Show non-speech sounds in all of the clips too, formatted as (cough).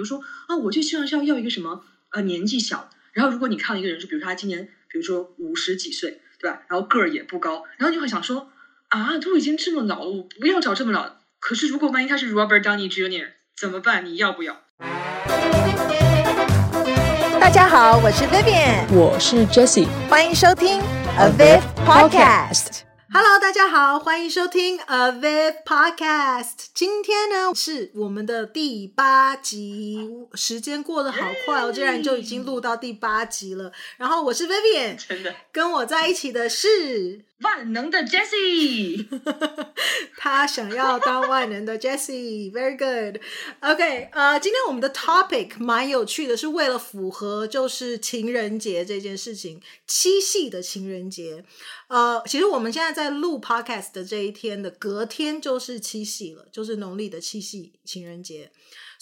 比如说啊，我就希望是要要一个什么呃年纪小，然后如果你看了一个人，就比如说他今年，比如说五十几岁，对吧？然后个儿也不高，然后你会想说啊，都已经这么老了，我不要找这么老。可是如果万一他是 Robert Downey Jr. 怎么办？你要不要？大家好，我是 Vivian，我是 Jessie，欢迎收听 Aviv Podcast。Hello，大家好，欢迎收听 Aviv Podcast。今天呢是我们的第八集，时间过得好快哦，竟然就已经录到第八集了。然后我是 Vivian，真的，跟我在一起的是万能的 Jessie，(laughs) 他想要当万能的 Jessie，Very good。OK，呃，今天我们的 topic 蛮有趣的，是为了符合就是情人节这件事情，七夕的情人节。呃，其实我们现在在录 podcast 的这一天的隔天就是七夕了，就是农历的七夕情人节。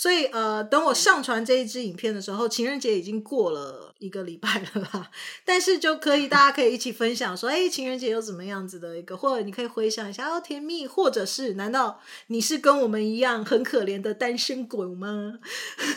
所以呃，等我上传这一支影片的时候，情人节已经过了一个礼拜了啦。(laughs) 但是就可以，大家可以一起分享说，哎，情人节有怎么样子的一个，或者你可以回想一下，哦，甜蜜，或者是难道你是跟我们一样很可怜的单身狗吗？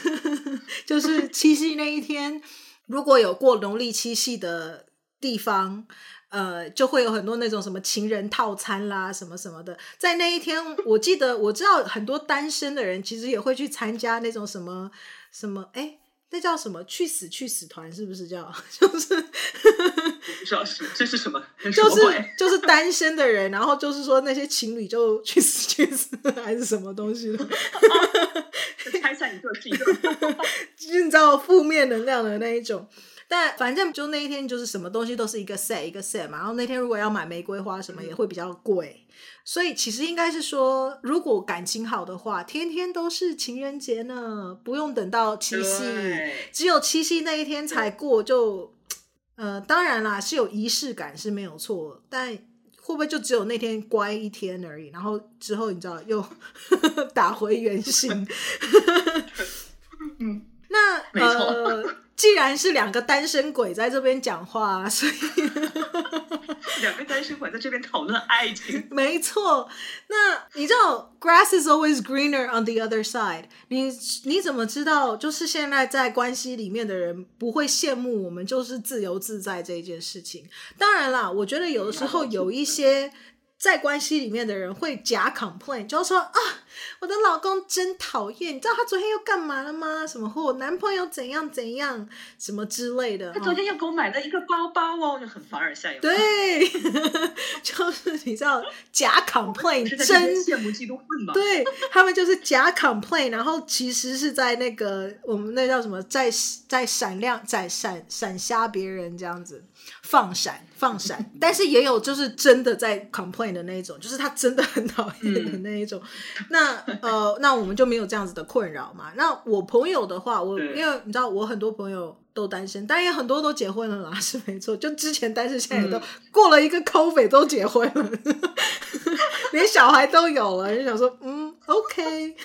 (laughs) 就是七夕那一天，如果有过农历七夕的地方。呃，就会有很多那种什么情人套餐啦，什么什么的。在那一天，我记得我知道很多单身的人其实也会去参加那种什么什么，哎，那叫什么去死去死团，是不是叫？(laughs) 就是不知道是这是什么？就是 (laughs) 就是单身的人，然后就是说那些情侣就去死去死还是什么东西的？拆散一个是一对，(laughs) 就是你知道负面能量的那一种。但反正就那一天，就是什么东西都是一个 set 一个 set 嘛。然后那天如果要买玫瑰花什么，也会比较贵。所以其实应该是说，如果感情好的话，天天都是情人节呢，不用等到七夕，只有七夕那一天才过就。呃，当然啦，是有仪式感是没有错，但会不会就只有那天乖一天而已？然后之后你知道又 (laughs) 打回原形？(laughs) 嗯，那没错。呃既然是两个单身鬼在这边讲话，所以 (laughs) 两个单身鬼在这边讨论爱情。没错，那你知道 “grass is always greener on the other side”？你你怎么知道？就是现在在关系里面的人不会羡慕我们，就是自由自在这一件事情。当然啦，我觉得有的时候有一些。在关系里面的人会假 complain，就是说啊，我的老公真讨厌，你知道他昨天又干嘛了吗？什么或我男朋友怎样怎样，什么之类的。他昨天又给我买了一个包包哦，就很凡尔赛。对，(laughs) 就是你知道假 complain，真羡慕嫉妒恨嘛。对，他们就是假 complain，然后其实是在那个我们那叫什么，在在闪亮，在闪闪瞎别人这样子。放闪放闪，(laughs) 但是也有就是真的在 complain 的那一种，就是他真的很讨厌的那一种。嗯、那呃，那我们就没有这样子的困扰嘛。那我朋友的话，我因为你知道，我很多朋友都单身，但也很多都结婚了啦，(laughs) 是没错。就之前单身，现在都过了一个 COVID 都结婚了，(laughs) 连小孩都有了，就想说嗯，OK，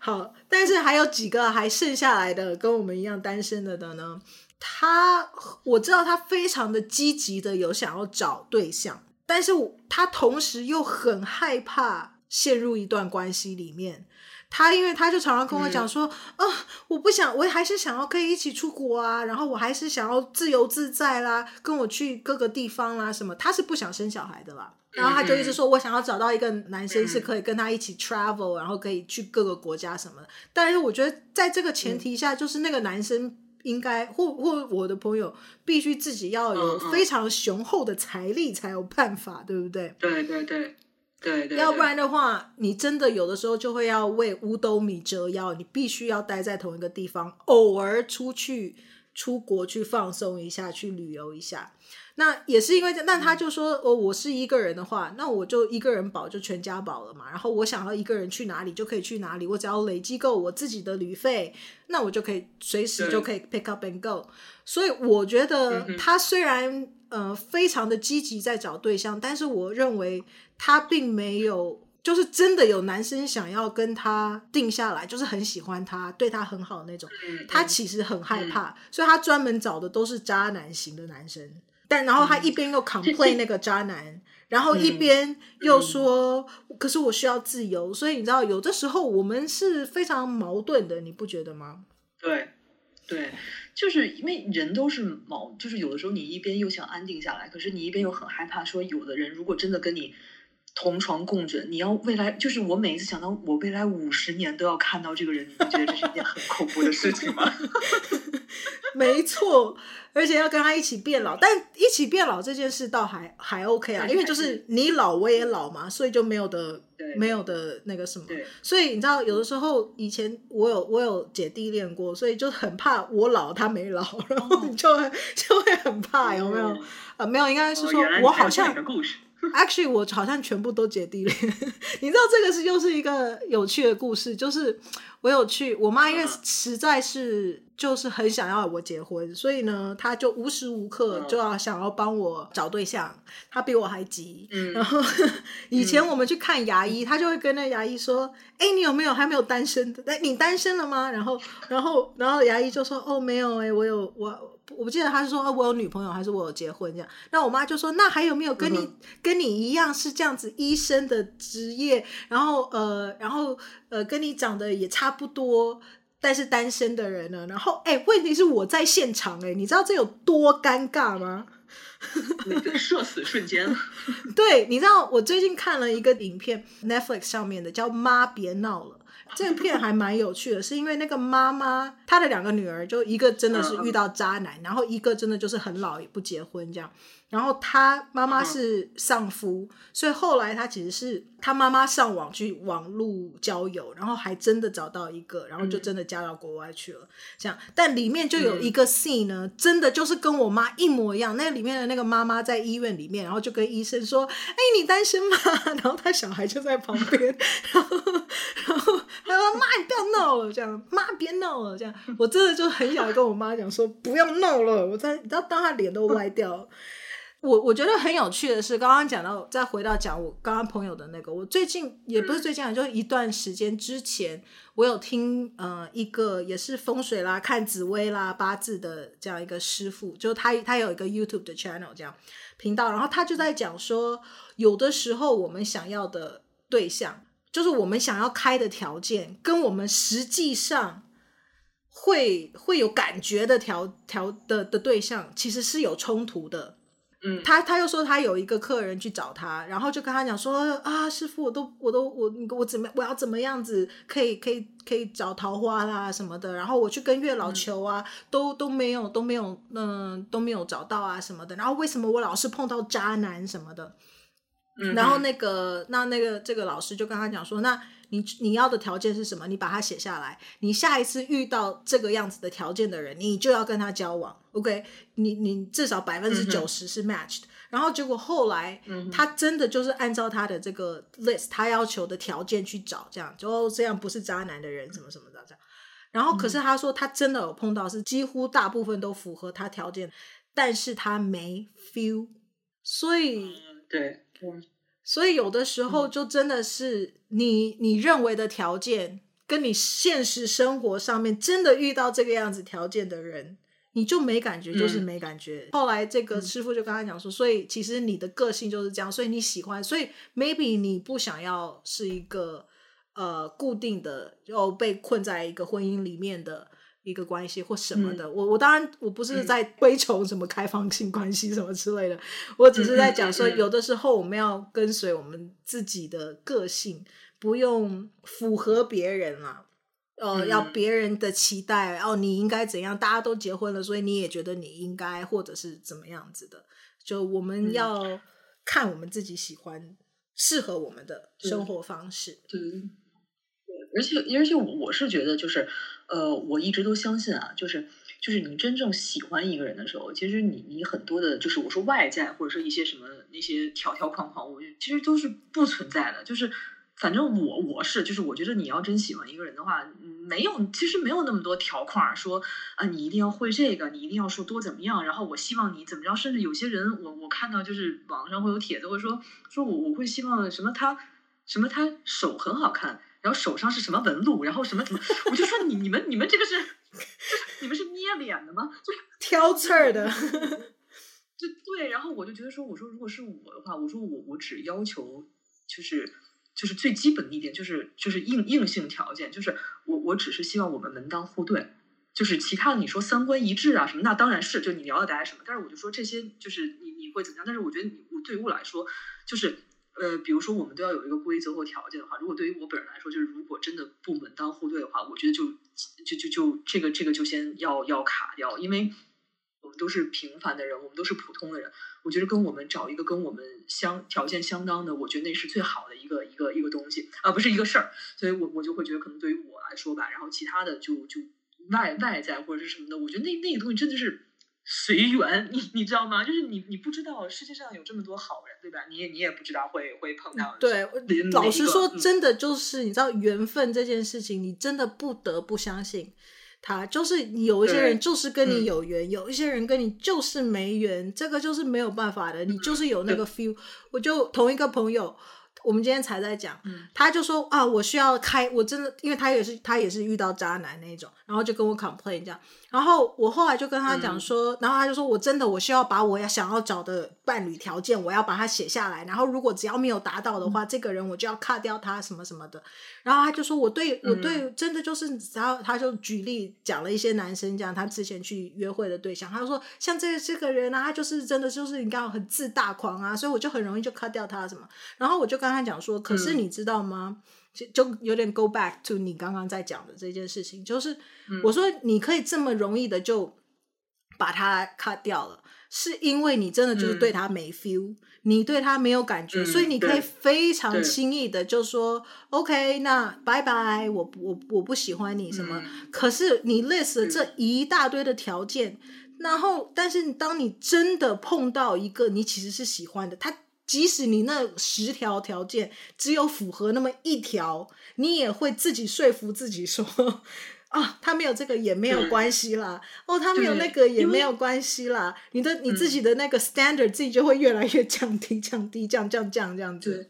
好。但是还有几个还剩下来的跟我们一样单身的的呢？他我知道他非常的积极的有想要找对象，但是他同时又很害怕陷入一段关系里面。他因为他就常常跟我讲说，啊、我不想，我还是想要可以一起出国啊，然后我还是想要自由自在啦，跟我去各个地方啦什么。他是不想生小孩的啦，然后他就一直说我想要找到一个男生是可以跟他一起 travel，然后可以去各个国家什么的。但是我觉得在这个前提下，就是那个男生。应该或或我的朋友必须自己要有非常雄厚的财力才有办法，对不对？对对对对对。要不然的话，你真的有的时候就会要为五斗米折腰，你必须要待在同一个地方，偶尔出去出国去放松一下，去旅游一下。那也是因为这，那他就说哦，我是一个人的话，那我就一个人保就全家保了嘛。然后我想要一个人去哪里就可以去哪里，我只要累积够我自己的旅费，那我就可以随时就可以 pick up and go。所以我觉得他虽然呃非常的积极在找对象，但是我认为他并没有就是真的有男生想要跟他定下来，就是很喜欢他，对他很好的那种。他其实很害怕，所以他专门找的都是渣男型的男生。但然后他一边又 complain 那个渣男，然后一边又说，可是我需要自由，所以你知道，有的时候我们是非常矛盾的，你不觉得吗？对，对，就是因为人都是矛，就是有的时候你一边又想安定下来，可是你一边又很害怕，说有的人如果真的跟你。同床共枕，你要未来就是我每一次想到我未来五十年都要看到这个人，你不觉得这是一件很恐怖的事情吗？(laughs) 没错，而且要跟他一起变老，但一起变老这件事倒还还 OK 啊，因为就是你老我也老嘛，所以就没有的没有的那个什么。所以你知道，有的时候以前我有我有姐弟恋过，所以就很怕我老他没老，然后你就就会很怕，有没有？啊、没有，应该是说我好像。Actually，我好像全部都姐弟恋，(laughs) 你知道这个是又是一个有趣的故事，就是我有去，我妈因为实在是就是很想要我结婚，所以呢，她就无时无刻就要想要帮我找对象，她比我还急。嗯、然后 (laughs) 以前我们去看牙医，她就会跟那牙医说：“哎、嗯，你有没有还没有单身的？哎，你单身了吗？”然后，然后，然后牙医就说：“哦，没有，哎，我有我。”我不记得他是说，我有女朋友还是我有结婚这样。那我妈就说，那还有没有跟你、嗯、跟你一样是这样子医生的职业，然后呃，然后呃，跟你长得也差不多，但是单身的人呢？然后哎，问题是我在现场哎，你知道这有多尴尬吗？(laughs) 那个社死瞬间。对，你知道我最近看了一个影片，Netflix 上面的叫《妈别闹了》。这个片还蛮有趣的，是因为那个妈妈她的两个女儿，就一个真的是遇到渣男，然后一个真的就是很老也不结婚这样。然后他妈妈是丧夫，所以后来他其实是他妈妈上网去网络交友，然后还真的找到一个，然后就真的嫁到国外去了。这样，但里面就有一个 scene 呢，真的就是跟我妈一模一样。那里面的那个妈妈在医院里面，然后就跟医生说：“哎，你单身吗？” (laughs) 然后他小孩就在旁边，然后然后他说：“妈，你不要闹了。”这样，妈别闹了。这样，我真的就很想跟我妈讲说：“不要闹了。”我在，你知道，当他脸都歪掉。我我觉得很有趣的是，刚刚讲到，再回到讲我刚刚朋友的那个，我最近也不是最近啊，就是一段时间之前，我有听呃一个也是风水啦、看紫薇啦、八字的这样一个师傅，就他他有一个 YouTube 的 channel 这样频道，然后他就在讲说，有的时候我们想要的对象，就是我们想要开的条件，跟我们实际上会会有感觉的条条的的对象，其实是有冲突的。嗯，他他又说他有一个客人去找他，然后就跟他讲说啊，师傅，我都我都我我怎么我要怎么样子可以可以可以找桃花啦什么的，然后我去跟月老求啊，嗯、都都没有都没有嗯都没有找到啊什么的，然后为什么我老是碰到渣男什么的？嗯，然后那个那那个这个老师就跟他讲说那。你你要的条件是什么？你把它写下来。你下一次遇到这个样子的条件的人，你就要跟他交往。OK，你你至少百分之九十是 matched。嗯、然后结果后来，嗯、他真的就是按照他的这个 list，他要求的条件去找，这样就这样不是渣男的人，什么什么的这样。然后可是他说他真的有碰到是几乎大部分都符合他条件，但是他没 feel，所以、嗯、对。所以有的时候就真的是你你认为的条件，跟你现实生活上面真的遇到这个样子条件的人，你就没感觉，就是没感觉。后来这个师傅就跟他讲说，所以其实你的个性就是这样，所以你喜欢，所以 maybe 你不想要是一个呃固定的，就被困在一个婚姻里面的。一个关系或什么的，嗯、我我当然我不是在 (laughs) 追求什么开放性关系什么之类的，嗯、我只是在讲说，有的时候我们要跟随我们自己的个性，不用符合别人啊，呃，嗯、要别人的期待哦，你应该怎样？大家都结婚了，所以你也觉得你应该，或者是怎么样子的？就我们要看我们自己喜欢、适合我们的生活方式。对。而且，而且我我是觉得，就是，呃，我一直都相信啊，就是，就是你真正喜欢一个人的时候，其实你你很多的，就是我说外在或者说一些什么那些条条框框，我其实都是不存在的。就是，反正我我是，就是我觉得你要真喜欢一个人的话，没有，其实没有那么多条框说啊，你一定要会这个，你一定要说多怎么样，然后我希望你怎么着，甚至有些人，我我看到就是网上会有帖子会说，说我我会希望什么他什么他手很好看。然后手上是什么纹路？然后什么怎么？我就说你你们你们这个是，就是你们是捏脸的吗？就是 (laughs) 挑刺儿的，(laughs) 就对，然后我就觉得说，我说如果是我的话，我说我我只要求就是就是最基本的一点，就是就是硬硬性条件，就是我我只是希望我们门当户对，就是其他的你说三观一致啊什么，那当然是就你聊得来什么，但是我就说这些就是你你会怎么样？但是我觉得你我对于我来说就是。呃，比如说我们都要有一个规则或条件的话，如果对于我本人来说，就是如果真的不门当户对的话，我觉得就就就就这个这个就先要要卡掉，因为我们都是平凡的人，我们都是普通的人，我觉得跟我们找一个跟我们相条件相当的，我觉得那是最好的一个一个一个东西啊，不是一个事儿，所以我我就会觉得可能对于我来说吧，然后其他的就就外外在或者是什么的，我觉得那那个东西真的是。随缘，你你知道吗？就是你你不知道世界上有这么多好人，对吧？你也你也不知道会会碰到。对，老实说，真的就是、嗯、你知道缘分这件事情，你真的不得不相信他。就是有一些人就是跟你有缘，有一些人跟你就是没缘，这个就是没有办法的。你就是有那个 feel。我就同一个朋友。我们今天才在讲，他就说啊，我需要开，我真的，因为他也是他也是遇到渣男那种，然后就跟我 complain 这样，然后我后来就跟他讲说，嗯、然后他就说我真的我需要把我要想要找的伴侣条件，我要把它写下来，然后如果只要没有达到的话，嗯、这个人我就要 cut 掉他什么什么的，然后他就说我对我对真的就是，然后他就举例讲了一些男生这样，他之前去约会的对象，他就说像这这个人啊，他就是真的就是你看很自大狂啊，所以我就很容易就 cut 掉他什么，然后我就跟他。他讲说，可是你知道吗？就、嗯、就有点 go back to 你刚刚在讲的这件事情，就是我说你可以这么容易的就把它 cut 掉了，是因为你真的就是对他没 feel，、嗯、你对他没有感觉，嗯、所以你可以非常轻易的就说 OK，那拜拜，我我我不喜欢你什么。嗯、可是你 list 这一大堆的条件，嗯、然后但是当你真的碰到一个你其实是喜欢的，他。即使你那十条条件只有符合那么一条，你也会自己说服自己说：“ (laughs) 啊，他没有这个也没有关系啦。哦，他没有那个也没有关系啦。”你的你自己的那个 standard、嗯、自己就会越来越降低、降低、降降降这样子。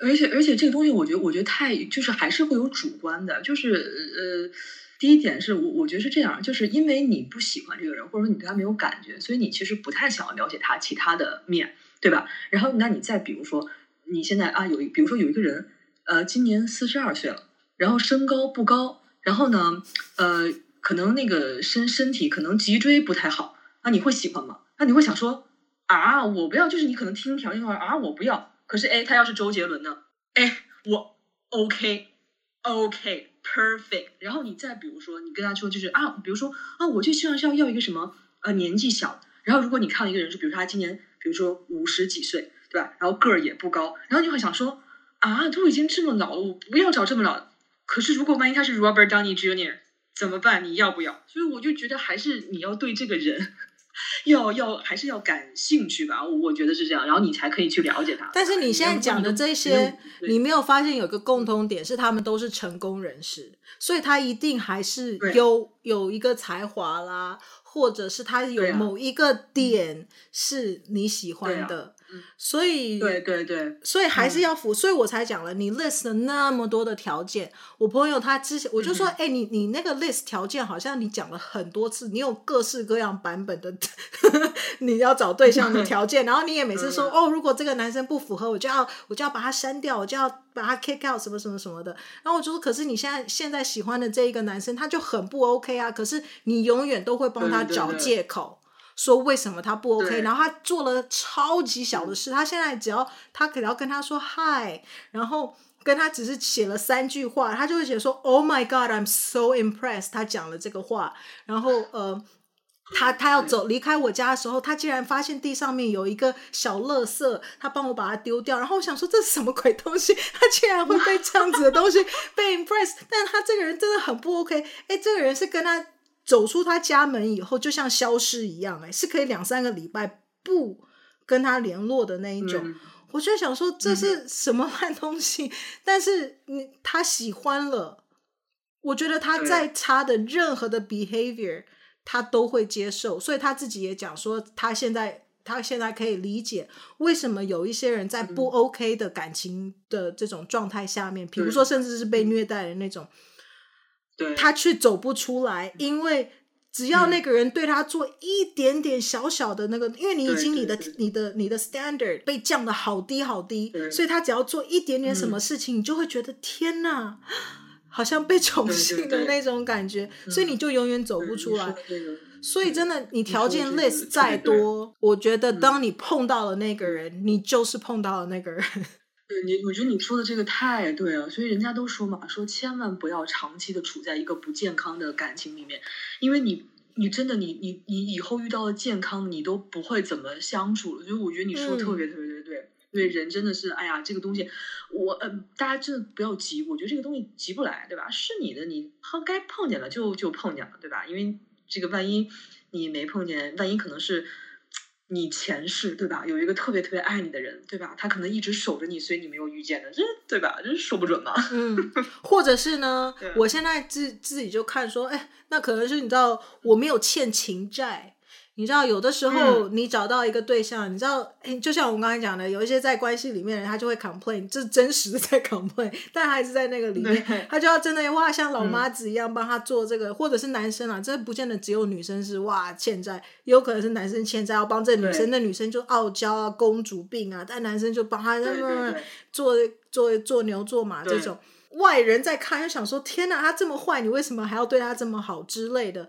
而且而且这个东西，我觉得我觉得太就是还是会有主观的。就是呃，第一点是我我觉得是这样，就是因为你不喜欢这个人，或者说你对他没有感觉，所以你其实不太想要了解他其他的面。对吧？然后，那你再比如说，你现在啊，有一，比如说有一个人，呃，今年四十二岁了，然后身高不高，然后呢，呃，可能那个身身体可能脊椎不太好，那你会喜欢吗？那你会想说啊，我不要，就是你可能听条件话啊，我不要。可是哎，他要是周杰伦呢？哎，我 OK OK perfect。然后你再比如说，你跟他说就是啊，比如说啊，我就希望是要要一个什么呃年纪小，然后如果你看到一个人是，比如说他今年。比如说五十几岁，对吧？然后个儿也不高，然后你会想说啊，都已经这么老了，我不要找这么老。可是如果万一他是 Robert Downey Jr. 怎么办？你要不要？所以我就觉得还是你要对这个人要要还是要感兴趣吧。我觉得是这样，然后你才可以去了解他。但是你现在讲的这些，你没有发现有个共通点是他们都是成功人士，所以他一定还是有有一个才华啦。或者是他有某一个点是你喜欢的，所以对对对，所以还是要符，嗯、所以我才讲了你 list 了那么多的条件。我朋友他之前我就说，哎、你你那个 list 条件好像你讲了很多次，你有各式各样版本的 (laughs) 你要找对象的条件，然后你也每次说，哦，如果这个男生不符合，我就要我就要把他删掉，我就要把他 kick out 什么什么什么的。然后我就说，可是你现在现在喜欢的这一个男生，他就很不 OK 啊。可是你永远都会帮他。他找借口说为什么他不 OK，然后他做了超级小的事，他现在只要他只要跟他说嗨，然后跟他只是写了三句话，他就会写说 Oh my God, I'm so impressed。他讲了这个话，然后呃，他他要走离开我家的时候，他竟然发现地上面有一个小垃圾，他帮我把它丢掉，然后我想说这是什么鬼东西？他竟然会被这样子的东西 (laughs) 被 impressed，但他这个人真的很不 OK。哎，这个人是跟他。走出他家门以后，就像消失一样，哎，是可以两三个礼拜不跟他联络的那一种。嗯、我就想说这是什么烂东西？嗯、但是你他喜欢了，我觉得他再差的任何的 behavior，他都会接受。所以他自己也讲说，他现在他现在可以理解为什么有一些人在不 OK 的感情的这种状态下面，比如说甚至是被虐待的那种。他却走不出来，因为只要那个人对他做一点点小小的那个，因为你已经你的你的你的 standard 被降的好低好低，所以他只要做一点点什么事情，嗯你就会觉得天哪，好像被宠幸的那种感觉，所以你就永远走不出来。所以真的，你条件你说这个 list 再多，我觉得嗯。当你碰到了那个人，你就是碰到了那个人。对你，我觉得你说的这个太对了，所以人家都说嘛，说千万不要长期的处在一个不健康的感情里面，因为你，你真的，你，你，你以后遇到了健康，你都不会怎么相处了。所以我觉得你说的特别特别特别对，因为人真的是，哎呀，这个东西，我，大家真的不要急，我觉得这个东西急不来，对吧？是你的，你碰该碰见了就就碰见了，对吧？因为这个万一你没碰见，万一可能是。你前世对吧？有一个特别特别爱你的人，对吧？他可能一直守着你，所以你没有遇见的，这对吧？这说不准嘛。嗯，(laughs) 或者是呢，我现在自自己就看说，哎，那可能是你知道我没有欠情债。你知道，有的时候你找到一个对象，嗯、你知道，就像我们刚才讲的，有一些在关系里面的人，他就会 complain，这是真实的在 complain，(laughs) 但还是在那个里面，他就要真的哇，像老妈子一样帮他做这个，嗯、或者是男生啊，这不见得只有女生是哇欠债，也有可能是男生欠债要帮这女生，那女生就傲娇啊，公主病啊，但男生就帮他做做做牛做马这种，外人在看就想说，天哪，他这么坏，你为什么还要对他这么好之类的。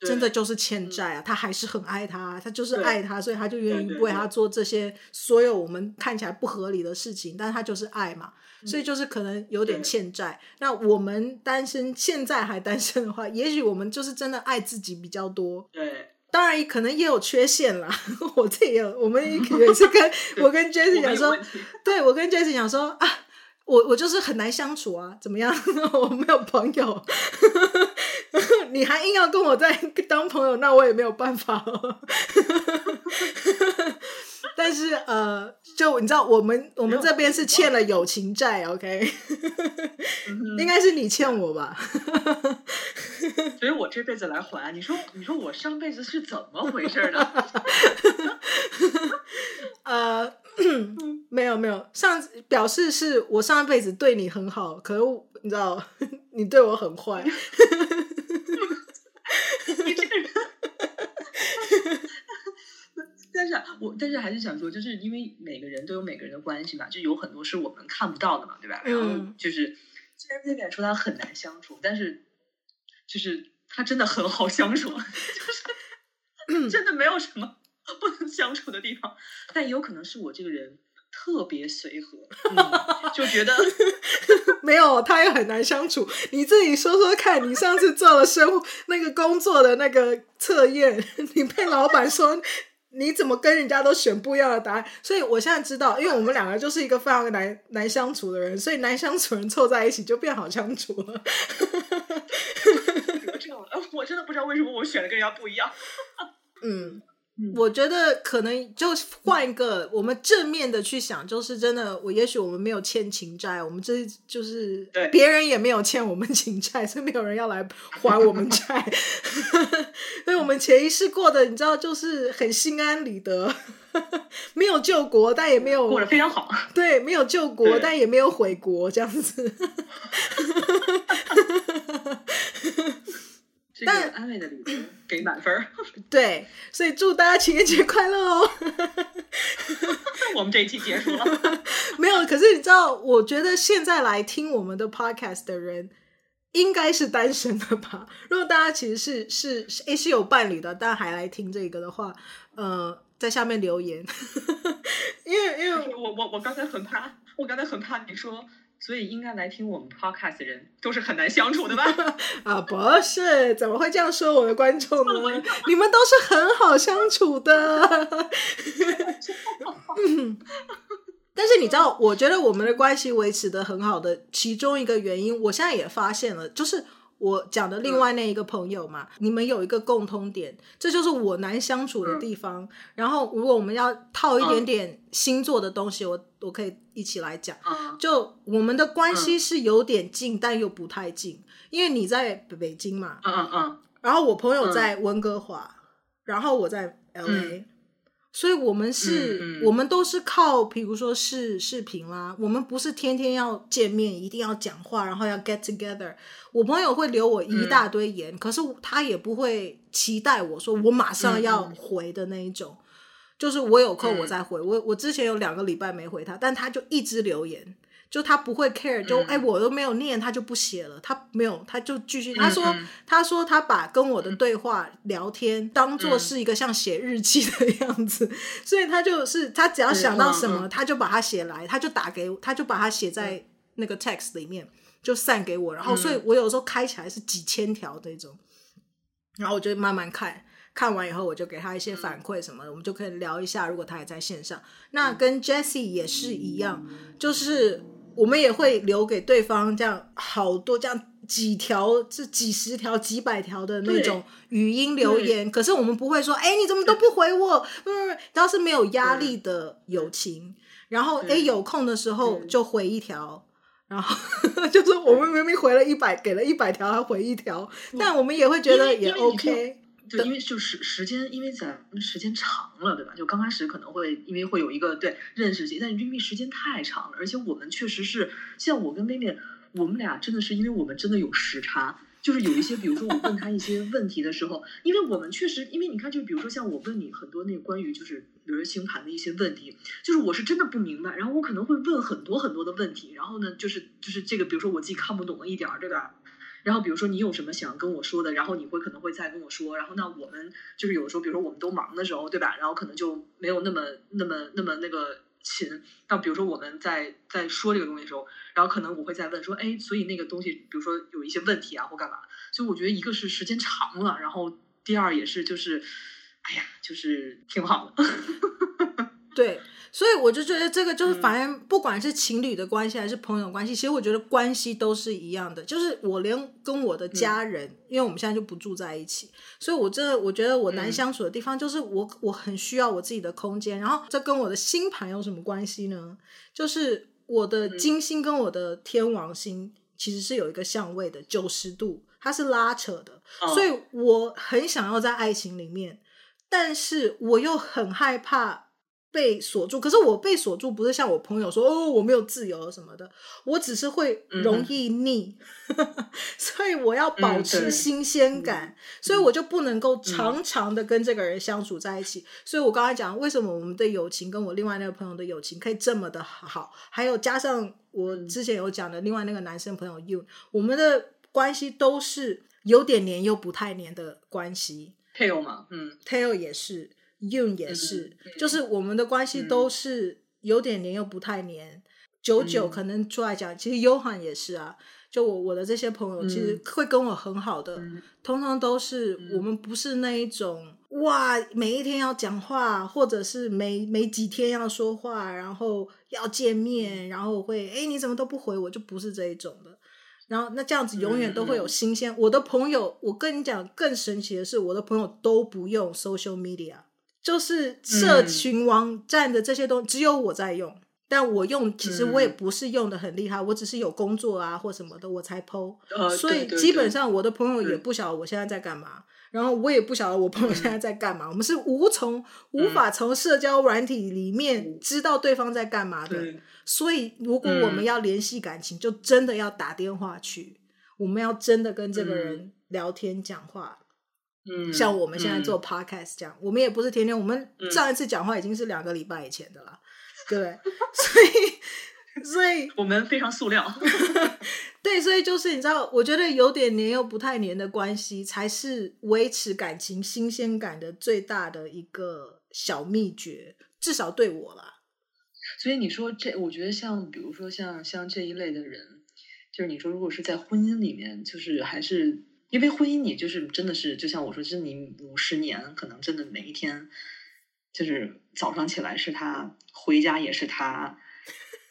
真的就是欠债啊！他还是很爱他，他就是爱他，所以他就愿意为他做这些所有我们看起来不合理的事情。但是他就是爱嘛，所以就是可能有点欠债。那我们单身，现在还单身的话，也许我们就是真的爱自己比较多。对，当然可能也有缺陷啦。(laughs) 我这也有，我们也 (laughs) 是跟我跟 Jessie 讲说，对我跟 Jessie 讲说啊，我我就是很难相处啊，怎么样？(laughs) 我没有朋友。(laughs) 你还硬要跟我再当朋友，那我也没有办法哦。(laughs) 但是呃，就你知道，我们我们这边是欠了友情债，OK？应该是你欠我吧？所以我这辈子来还。你说，你说我上辈子是怎么回事呢？呃，没有上表示是我上一辈子对你很好，可是你知道，(laughs) 你对我很坏。(laughs) 你这个人，(laughs) 但是我但是还是想说，就是因为每个人都有每个人的关系嘛，就有很多是我们看不到的嘛，对吧？然后就是虽然这点说他很难相处，但是就是他真的很好相处，就是真的没有什么不能相处的地方。但也有可能是我这个人特别随和，(laughs) 嗯、就觉得。(laughs) 没有，他也很难相处。你自己说说看，你上次做了生活那个工作的那个测验，你被老板说你怎么跟人家都选不一样的答案？所以我现在知道，因为我们两个就是一个非常难难相处的人，所以难相处的人凑在一起就变好相处了。(laughs) 这样，我真的不知道为什么我选的跟人家不一样。嗯。我觉得可能就换一个，我们正面的去想，就是真的，我也许我们没有欠情债，我们这就是别人也没有欠我们情债，所以没有人要来还我们债，(laughs) 所以我们前一世过的，你知道，就是很心安理得，没有救国，但也没有过得非常好，对，没有救国，但也没有毁国，这样子。(laughs) 但安慰的礼物给满分 (laughs) 对，所以祝大家情人节快乐哦！(laughs) 我们这一期结束了，(laughs) 没有。可是你知道，我觉得现在来听我们的 podcast 的人，应该是单身的吧？如果大家其实是是是是有伴侣的，但还来听这个的话，呃，在下面留言，因为因为我我我刚才很怕，我刚才很怕你说。所以应该来听我们 podcast 的人都是很难相处的吧？(laughs) 啊，不是，怎么会这样说我的观众呢？(laughs) 你们都是很好相处的。嗯，(laughs) 但是你知道，我觉得我们的关系维持的很好的其中一个原因，我现在也发现了，就是。我讲的另外那一个朋友嘛，嗯、你们有一个共通点，这就是我难相处的地方。嗯、然后，如果我们要套一点点星座的东西，嗯、我我可以一起来讲。嗯、就我们的关系是有点近，嗯、但又不太近，因为你在北京嘛，嗯嗯嗯，然后我朋友在温哥华，嗯、然后我在 LA，、嗯、所以我们是，嗯嗯、我们都是靠，比如说视视频啦，我们不是天天要见面，一定要讲话，然后要 get together。我朋友会留我一大堆言，嗯、可是他也不会期待我说我马上要回的那一种，嗯、就是我有空我再回。嗯、我我之前有两个礼拜没回他，但他就一直留言。就他不会 care，就哎、嗯欸，我都没有念，他就不写了。他没有，他就继续。他说，嗯嗯、他说他把跟我的对话聊天当做是一个像写日记的 (laughs) 样子，嗯、所以他就是他只要想到什么，嗯、他就把它写来，他就打给我，他就把它写在那个 text 里面，就散给我。然后，所以我有时候开起来是几千条这种，然后我就慢慢看，看完以后我就给他一些反馈什么的，我们就可以聊一下。如果他也在线上，那跟 Jessie 也是一样，就是。我们也会留给对方这样好多这样几条这几十条几百条的那种语音留言，可是我们不会说，哎，你怎么都不回我？嗯，倒是没有压力的友情。然后，哎，有空的时候就回一条，然后 (laughs) 就是我们明明回了一百，给了一百条，还回一条，但我们也会觉得也 OK。对，因为就是时间，因为咱们时间长了，对吧？就刚开始可能会因为会有一个对认识期，但因为时间太长了，而且我们确实是像我跟妹妹，我们俩真的是因为我们真的有时差，就是有一些，比如说我问他一些问题的时候，因为我们确实，因为你看，就比如说像我问你很多那个关于就是比如说星盘的一些问题，就是我是真的不明白，然后我可能会问很多很多的问题，然后呢，就是就是这个，比如说我自己看不懂的一点儿，对吧？然后比如说你有什么想跟我说的，然后你会可能会再跟我说，然后那我们就是有时候，比如说我们都忙的时候，对吧？然后可能就没有那么那么那么那个勤。那比如说我们在在说这个东西的时候，然后可能我会再问说，哎，所以那个东西，比如说有一些问题啊或干嘛？所以我觉得一个是时间长了，然后第二也是就是，哎呀，就是挺好的。(laughs) 对。所以我就觉得这个就是，反正不管是情侣的关系还是朋友关系，嗯、其实我觉得关系都是一样的。就是我连跟我的家人，嗯、因为我们现在就不住在一起，所以我真的我觉得我难相处的地方就是我我很需要我自己的空间。然后这跟我的星盘有什么关系呢？就是我的金星跟我的天王星其实是有一个相位的九十度，它是拉扯的，哦、所以我很想要在爱情里面，但是我又很害怕。被锁住，可是我被锁住不是像我朋友说哦，我没有自由什么的，我只是会容易腻，(laughs) 嗯、所以我要保持新鲜感，嗯、所以我就不能够长长的跟这个人相处在一起。嗯、所以我刚才讲为什么我们的友情跟我另外那个朋友的友情可以这么的好，还有加上我之前有讲的另外那个男生朋友 You，我们的关系都是有点黏又不太黏的关系。Tail 嘛，嗯，Tail 也是。Yun 也是，嗯、就是我们的关系都是有点黏又不太黏。久久、嗯、可能出来讲，其实 Johan 也是啊。就我我的这些朋友，其实会跟我很好的，嗯、通常都是我们不是那一种、嗯、哇，每一天要讲话，或者是每每几天要说话，然后要见面，然后会哎你怎么都不回我，就不是这一种的。然后那这样子永远都会有新鲜。嗯、我的朋友，我跟你讲更神奇的是，我的朋友都不用 social media。就是社群网站的这些东西，只有我在用，嗯、但我用其实我也不是用的很厉害，嗯、我只是有工作啊或什么的我才 po，、呃、所以基本上我的朋友也不晓得我现在在干嘛，嗯、然后我也不晓得我朋友现在在干嘛，嗯、我们是无从无法从社交软体里面知道对方在干嘛的，嗯、所以如果我们要联系感情，就真的要打电话去，我们要真的跟这个人聊天讲话。嗯，像我们现在做 podcast 这样，嗯、我们也不是天天。我们上一次讲话已经是两个礼拜以前的了，嗯、对，(laughs) 所以所以我们非常塑料。(laughs) 对，所以就是你知道，我觉得有点黏又不太黏的关系，才是维持感情新鲜感的最大的一个小秘诀，至少对我啦。所以你说这，我觉得像比如说像像这一类的人，就是你说如果是在婚姻里面，就是还是。因为婚姻，你就是真的是，就像我说，就是你五十年，可能真的每一天，就是早上起来是他，回家也是他，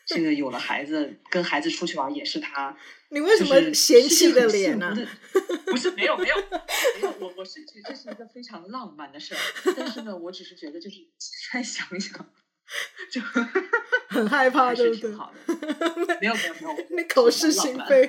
这个有了孩子，跟孩子出去玩也是他。(laughs) 你为什么嫌弃的脸呢？(laughs) 不是，没有没有没有，我我是觉得这是一个非常浪漫的事儿，但是呢，我只是觉得就是再想一想，就 (laughs) 很害怕，对不对？没有没有没有，你口是心非。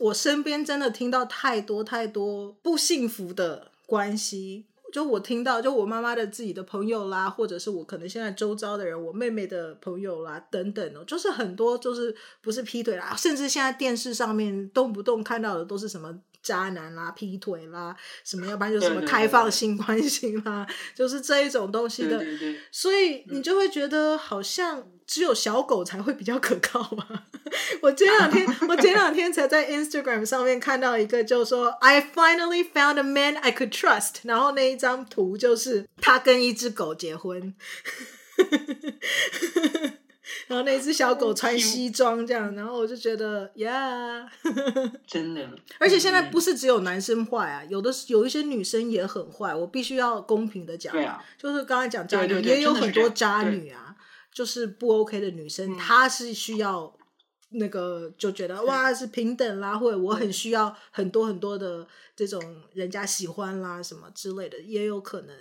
我身边真的听到太多太多不幸福的关系，就我听到，就我妈妈的自己的朋友啦，或者是我可能现在周遭的人，我妹妹的朋友啦，等等哦，就是很多就是不是劈腿啦，甚至现在电视上面动不动看到的都是什么渣男啦、劈腿啦，什么要不然就什么开放性关系啦，就是这一种东西的，对对对，所以你就会觉得好像。只有小狗才会比较可靠吧？(laughs) 我前两天，我前两天才在 Instagram 上面看到一个，就说 I finally found a man I could trust。然后那一张图就是他跟一只狗结婚，(laughs) 然后那只小狗穿西装这样，然后我就觉得，Yeah，(laughs) 真的。而且现在不是只有男生坏啊，有的有一些女生也很坏。我必须要公平的讲，啊，就是刚才讲渣女，对对对，也有很多渣女啊。就是不 OK 的女生，嗯、她是需要那个就觉得哇是平等啦，或者我很需要很多很多的这种人家喜欢啦什么之类的，也有可能。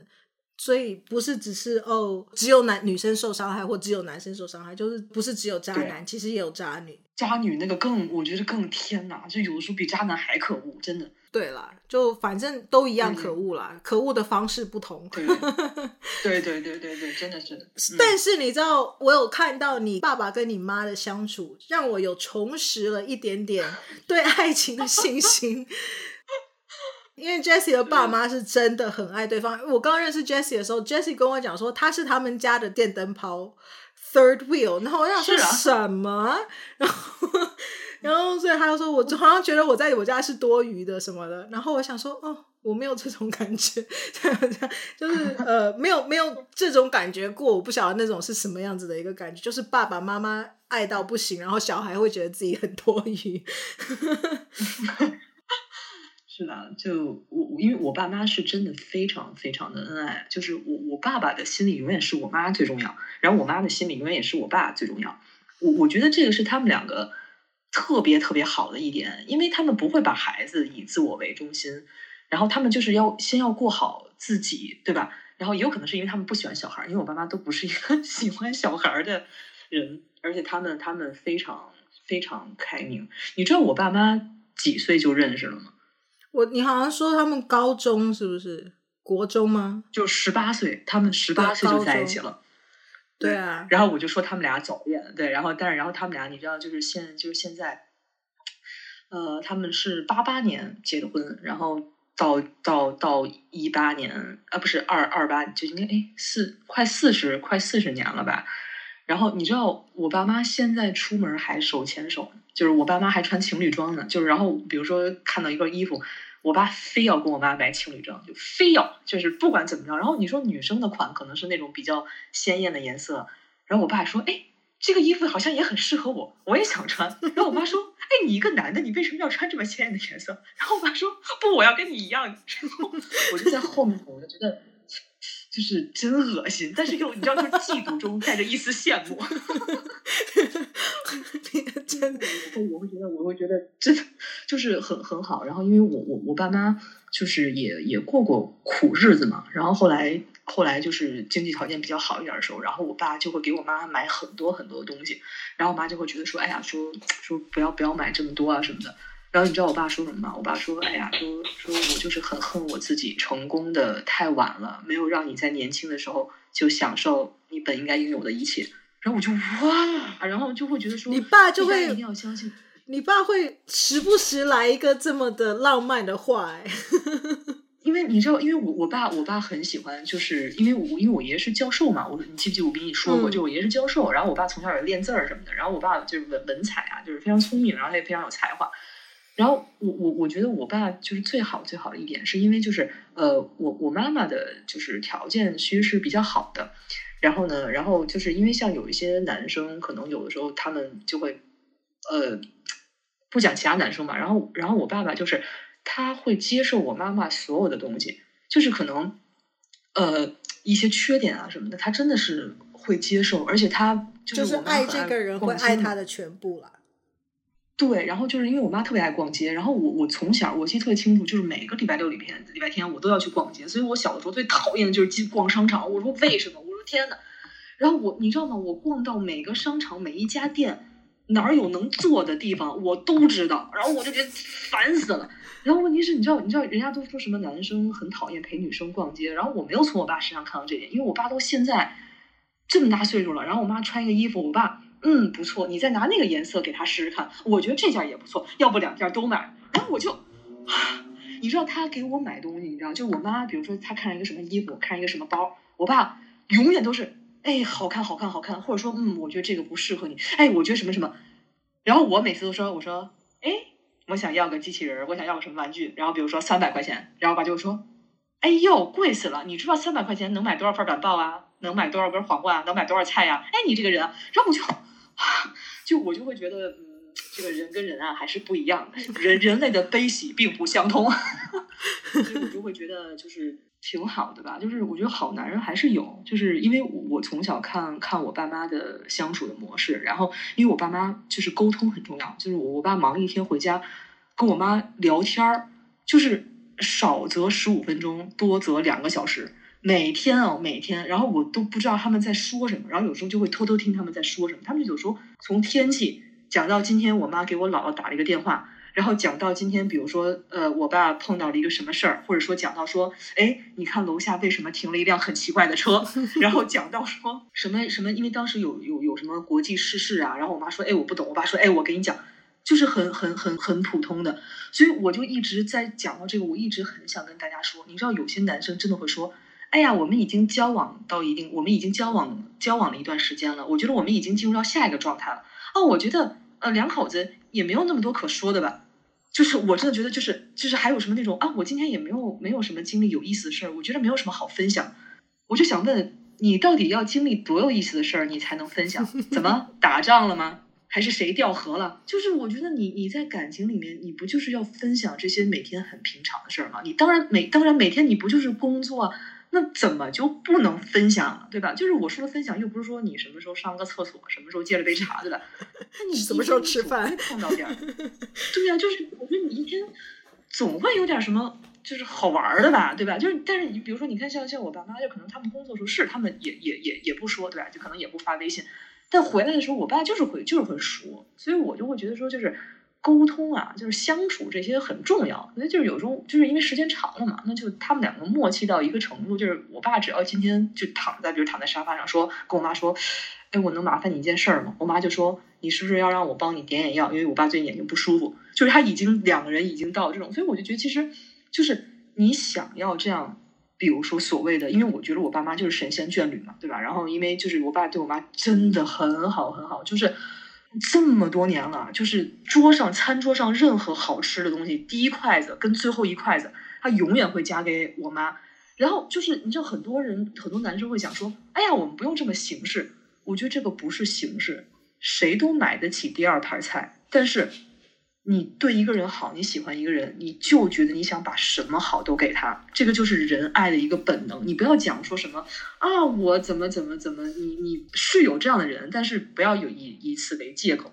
所以不是只是哦，只有男女生受伤害，或只有男生受伤害，就是不是只有渣男，其实也有渣女。渣女那个更，我觉得更天哪，就有的时候比渣男还可恶，真的。对啦，就反正都一样可恶啦，嗯、可恶的方式不同。对 (laughs) 对对对对对，真的是。但是你知道，我有看到你爸爸跟你妈的相处，让我有重拾了一点点 (laughs) 对爱情的信心。因为 Jessie 的爸妈是真的很爱对方。我刚认识 Jessie 的时候，Jessie 跟我讲说他是他们家的电灯泡 third wheel，然后我想说什么？然后，然后所以他就说，我好像觉得我在我家是多余的什么的。然后我想说，哦，我没有这种感觉，(laughs) 就是呃，没有没有这种感觉过。我不晓得那种是什么样子的一个感觉，就是爸爸妈妈爱到不行，然后小孩会觉得自己很多余。(laughs) 是的，就我，因为我爸妈是真的非常非常的恩爱，就是我我爸爸的心里永远是我妈最重要，然后我妈的心里永远也是我爸最重要。我我觉得这个是他们两个特别特别好的一点，因为他们不会把孩子以自我为中心，然后他们就是要先要过好自己，对吧？然后也有可能是因为他们不喜欢小孩，因为我爸妈都不是一个 (laughs) 喜欢小孩的人，而且他们他们非常非常开明。你知道我爸妈几岁就认识了吗？我你好像说他们高中是不是国中吗？就十八岁，他们十八岁就在一起了。对啊，(laughs) 然后我就说他们俩早恋，对，然后但是然后他们俩你知道就是现就是现在，呃，他们是八八年结的婚，然后到到到一八年啊不是二二八就应该哎四快四十快四十年了吧。然后你知道我爸妈现在出门还手牵手，就是我爸妈还穿情侣装呢。就是然后比如说看到一个衣服，我爸非要跟我妈买情侣装，就非要就是不管怎么着。然后你说女生的款可能是那种比较鲜艳的颜色，然后我爸说：“哎，这个衣服好像也很适合我，我也想穿。”然后我妈说：“哎，你一个男的，你为什么要穿这么鲜艳的颜色？”然后我爸说：“不，我要跟你一样。(laughs) ”然后我就在后面，我就觉得。就是真恶心，但是又你知道，就是嫉妒中带着一丝羡慕。(laughs) 真的，我 (laughs) 会我会觉得，我会觉得真的就是很很好。然后，因为我我我爸妈就是也也过过苦日子嘛。然后后来后来就是经济条件比较好一点的时候，然后我爸就会给我妈买很多很多东西。然后我妈就会觉得说：“哎呀，说说不要不要买这么多啊什么的。”然后你知道我爸说什么吗？我爸说：“哎呀，说说我就是很恨我自己成功的太晚了，没有让你在年轻的时候就享受你本应该拥有的一切。”然后我就哇，然后就会觉得说，你爸就会一定要相信，你爸会时不时来一个这么的浪漫的话，哎，(laughs) 因为你知道，因为我我爸我爸很喜欢，就是因为我因为我爷爷是教授嘛，我你记不记得我跟你说过，嗯、就我爷爷是教授，然后我爸从小也练字儿什么的，然后我爸就是文文采啊，就是非常聪明，然后他也非常有才华。然后我我我觉得我爸就是最好最好的一点，是因为就是呃我我妈妈的就是条件其实是比较好的，然后呢，然后就是因为像有一些男生可能有的时候他们就会呃不讲其他男生嘛，然后然后我爸爸就是他会接受我妈妈所有的东西，就是可能呃一些缺点啊什么的，他真的是会接受，而且他就是，就是爱这个人会爱他的全部了。对，然后就是因为我妈特别爱逛街，然后我我从小我记得特别清楚，就是每个礼拜六、礼拜天、礼拜天我都要去逛街，所以我小的时候最讨厌的就是去逛商场。我说为什么？天呐，然后我你知道吗？我逛到每个商场每一家店哪儿有能坐的地方，我都知道，然后我就觉得烦死了。然后问题是，你知道，你知道，人家都说什么男生很讨厌陪女生逛街，然后我没有从我爸身上看到这点，因为我爸到现在这么大岁数了，然后我妈穿一个衣服，我爸嗯不错，你再拿那个颜色给他试试看，我觉得这件也不错，要不两件都买，然后我就，(sighs) 你知道他给我买东西，你知道，就我妈，比如说她看上一个什么衣服，看上一个什么包，我爸永远都是哎好看好看好看，或者说嗯我觉得这个不适合你，哎我觉得什么什么，然后我每次都说我说哎。我想要个机器人，我想要个什么玩具，然后比如说三百块钱，然后我爸就会说：“哎呦，贵死了！你知道三百块钱能买多少份晚报啊？能买多少根黄瓜啊？能买多少菜呀、啊？哎，你这个人，然后我就，(sighs) 就我就会觉得，嗯，这个人跟人啊还是不一样的，人人类的悲喜并不相通，(laughs) 所以我就会觉得就是。”挺好的吧，就是我觉得好男人还是有，就是因为我从小看看我爸妈的相处的模式，然后因为我爸妈就是沟通很重要，就是我我爸忙一天回家，跟我妈聊天儿，就是少则十五分钟，多则两个小时，每天哦每天，然后我都不知道他们在说什么，然后有时候就会偷偷听他们在说什么，他们有时候从天气讲到今天我妈给我姥姥打了一个电话。然后讲到今天，比如说，呃，我爸碰到了一个什么事儿，或者说讲到说，哎，你看楼下为什么停了一辆很奇怪的车？(laughs) 然后讲到说什么什么，因为当时有有有什么国际世事啊，然后我妈说，哎，我不懂，我爸说，哎，我给你讲，就是很很很很普通的，所以我就一直在讲到这个，我一直很想跟大家说，你知道，有些男生真的会说，哎呀，我们已经交往到一定，我们已经交往交往了一段时间了，我觉得我们已经进入到下一个状态了。哦，我觉得。呃，两口子也没有那么多可说的吧，就是我真的觉得，就是就是还有什么那种啊，我今天也没有没有什么经历有意思的事儿，我觉得没有什么好分享，我就想问你，到底要经历多有意思的事儿，你才能分享？怎么 (laughs) 打仗了吗？还是谁掉河了？就是我觉得你你在感情里面，你不就是要分享这些每天很平常的事儿吗？你当然每当然每天你不就是工作？那怎么就不能分享了，对吧？就是我说的分享，又不是说你什么时候上个厕所，什么时候接了杯茶，对吧？那你什么时候吃饭碰到点儿？对呀、啊，就是我觉得你一天总会有点什么，就是好玩的吧，对吧？就是但是你比如说，你看像像我爸妈，就可能他们工作的时候是他们也也也也不说，对吧？就可能也不发微信，但回来的时候，我爸就是会就是会说，所以我就会觉得说就是。沟通啊，就是相处这些很重要。所以就是有时候就是因为时间长了嘛，那就他们两个默契到一个程度，就是我爸只要今天就躺在，比如躺在沙发上说，跟我妈说，哎，我能麻烦你一件事儿吗？我妈就说，你是不是要让我帮你点眼药？因为我爸最近眼睛不舒服。就是他已经两个人已经到这种，所以我就觉得其实就是你想要这样，比如说所谓的，因为我觉得我爸妈就是神仙眷侣嘛，对吧？然后因为就是我爸对我妈真的很好很好，就是。这么多年了，就是桌上餐桌上任何好吃的东西，第一筷子跟最后一筷子，他永远会夹给我妈。然后就是，你知道，很多人很多男生会想说：“哎呀，我们不用这么形式。”我觉得这个不是形式，谁都买得起第二盘菜，但是。你对一个人好，你喜欢一个人，你就觉得你想把什么好都给他，这个就是人爱的一个本能。你不要讲说什么啊，我怎么怎么怎么，你你是有这样的人，但是不要有以以此为借口。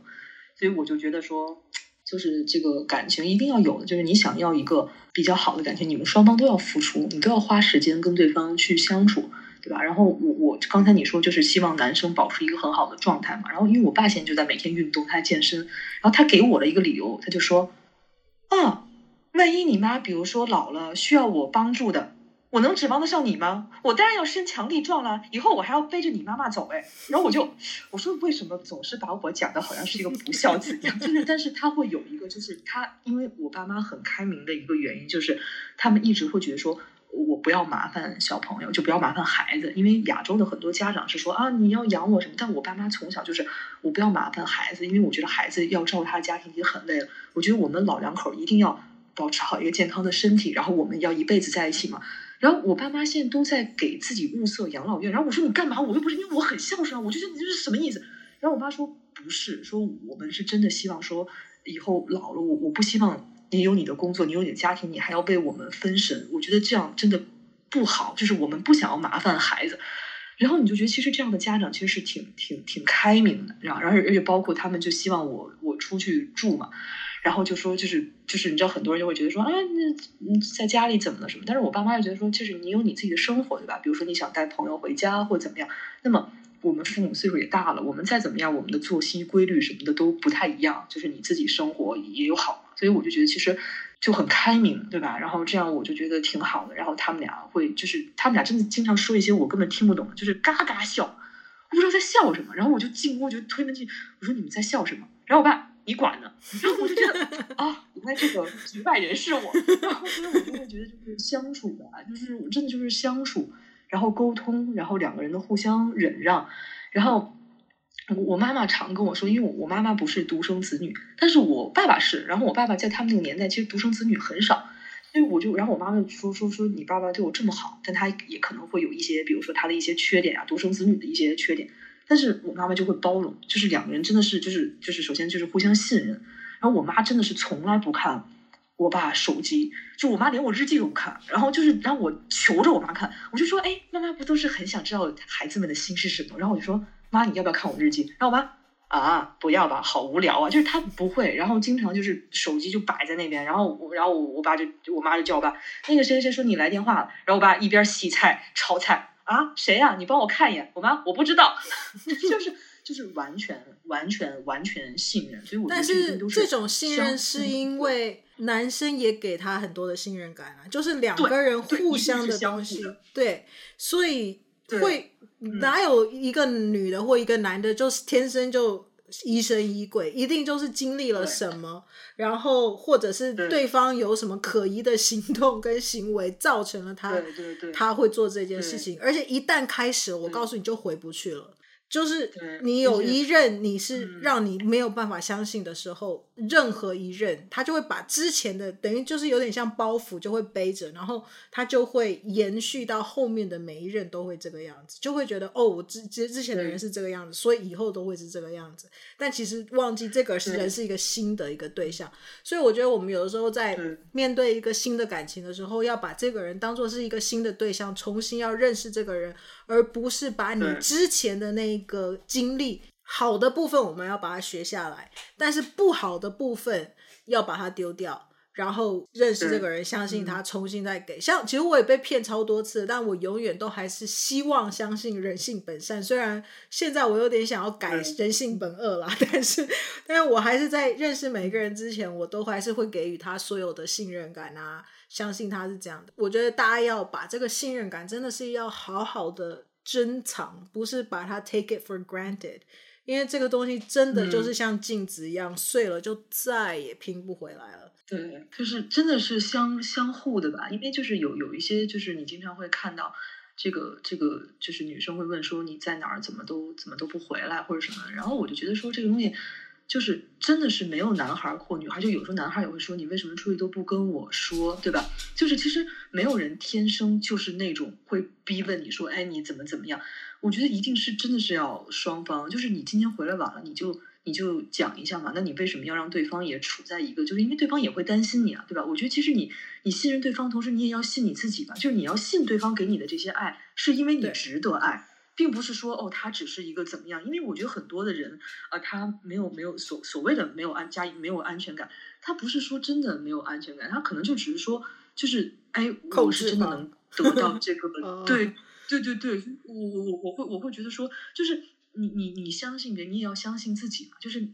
所以我就觉得说，就是这个感情一定要有的，就是你想要一个比较好的感情，你们双方都要付出，你都要花时间跟对方去相处。对吧？然后我我刚才你说就是希望男生保持一个很好的状态嘛。然后因为我爸现在就在每天运动，他健身。然后他给我了一个理由，他就说：“啊，万一你妈比如说老了需要我帮助的，我能指望得上你吗？我当然要身强力壮了，以后我还要背着你妈妈走哎。”然后我就我说为什么总是把我讲的好像是一个不孝子一样？就是但是他会有一个就是他因为我爸妈很开明的一个原因，就是他们一直会觉得说。我不要麻烦小朋友，就不要麻烦孩子，因为亚洲的很多家长是说啊，你要养我什么？但我爸妈从小就是我不要麻烦孩子，因为我觉得孩子要照顾他的家庭已经很累了。我觉得我们老两口一定要保持好一个健康的身体，然后我们要一辈子在一起嘛。然后我爸妈现在都在给自己物色养老院，然后我说你干嘛？我又不是因为我很孝顺啊，我就觉得你这是什么意思？然后我妈说不是，说我们是真的希望说以后老了，我我不希望。你有你的工作，你有你的家庭，你还要被我们分神，我觉得这样真的不好。就是我们不想要麻烦孩子，然后你就觉得其实这样的家长其实是挺挺挺开明的，然后而且包括他们就希望我我出去住嘛，然后就说就是就是你知道很多人就会觉得说啊，那你在家里怎么了什么？但是我爸妈就觉得说，就是你有你自己的生活对吧？比如说你想带朋友回家或怎么样，那么。我们父母岁数也大了，我们再怎么样，我们的作息规律什么的都不太一样。就是你自己生活也有好，所以我就觉得其实就很开明，对吧？然后这样我就觉得挺好的。然后他们俩会就是他们俩真的经常说一些我根本听不懂，就是嘎嘎笑，我不知道在笑什么。然后我就进屋就推门进，我说你们在笑什么？然后我爸你管呢？然后我就觉得啊，原来这个局外人是我。然后所以我就会觉得就是相处吧，就是真的就是相处，然后沟通，然后两个人的互相忍让，然后。我妈妈常跟我说，因为我我妈妈不是独生子女，但是我爸爸是。然后我爸爸在他们那个年代，其实独生子女很少，所以我就，然后我妈妈说说说，你爸爸对我这么好，但他也可能会有一些，比如说他的一些缺点啊，独生子女的一些缺点。但是我妈妈就会包容，就是两个人真的是就是就是首先就是互相信任。然后我妈真的是从来不看我爸手机，就我妈连我日记都不看。然后就是让我求着我妈看，我就说，哎，妈妈不都是很想知道孩子们的心是什么？然后我就说。妈，你要不要看我日记？然后我妈啊，不要吧，好无聊啊。就是他不会，然后经常就是手机就摆在那边，然后我，然后我我爸就我妈就叫我爸，那个谁谁说你来电话了。然后我爸一边洗菜炒菜啊，谁呀？你帮我看一眼。我妈我不知道，(laughs) 就是就是完全完全完全信任。所以我觉得这是但是这种信任是因为男生也给他很多的信任感啊，就是两个人互相的东西，对，对，所以会。哪有一个女的或一个男的，就是天生就疑神疑鬼，一定就是经历了什么，然后或者是对。方有什么可疑的行动跟行为，造成了他他会做这件事情，而且一旦开始，我告诉你就回不去了。就是你有一任你是让你没有办法相信的时候，嗯、任何一任他就会把之前的等于就是有点像包袱就会背着，然后他就会延续到后面的每一任都会这个样子，就会觉得哦，我之之之前的人是这个样子，所以以后都会是这个样子。但其实忘记这个是人是一个新的一个对象，所以我觉得我们有的时候在面对一个新的感情的时候，要把这个人当做是一个新的对象，重新要认识这个人，而不是把你之前的那。一个经历好的部分，我们要把它学下来，但是不好的部分要把它丢掉，然后认识这个人，相信他，重新再给。像其实我也被骗超多次，但我永远都还是希望相信人性本善。虽然现在我有点想要改人性本恶啦，(laughs) 但是，但是我还是在认识每一个人之前，我都还是会给予他所有的信任感啊，相信他是这样的。我觉得大家要把这个信任感，真的是要好好的。珍藏，不是把它 take it for granted，因为这个东西真的就是像镜子一样，嗯、碎了就再也拼不回来了。对，就是真的是相相互的吧？因为就是有有一些，就是你经常会看到这个这个，就是女生会问说你在哪儿，怎么都怎么都不回来或者什么，然后我就觉得说这个东西。就是真的是没有男孩或女孩，就有时候男孩也会说，你为什么出去都不跟我说，对吧？就是其实没有人天生就是那种会逼问你说，哎，你怎么怎么样？我觉得一定是真的是要双方，就是你今天回来晚了，你就你就讲一下嘛。那你为什么要让对方也处在一个，就是因为对方也会担心你啊，对吧？我觉得其实你你信任对方，同时你也要信你自己吧，就是你要信对方给你的这些爱，是因为你值得爱。并不是说哦，他只是一个怎么样？因为我觉得很多的人啊、呃，他没有没有所所谓的没有安家没有安全感，他不是说真的没有安全感，他可能就只是说就是哎，我是真的能得到 (laughs) 这个，对对对对，我我我我会我会觉得说，就是你你你相信别人，你也要相信自己嘛，就是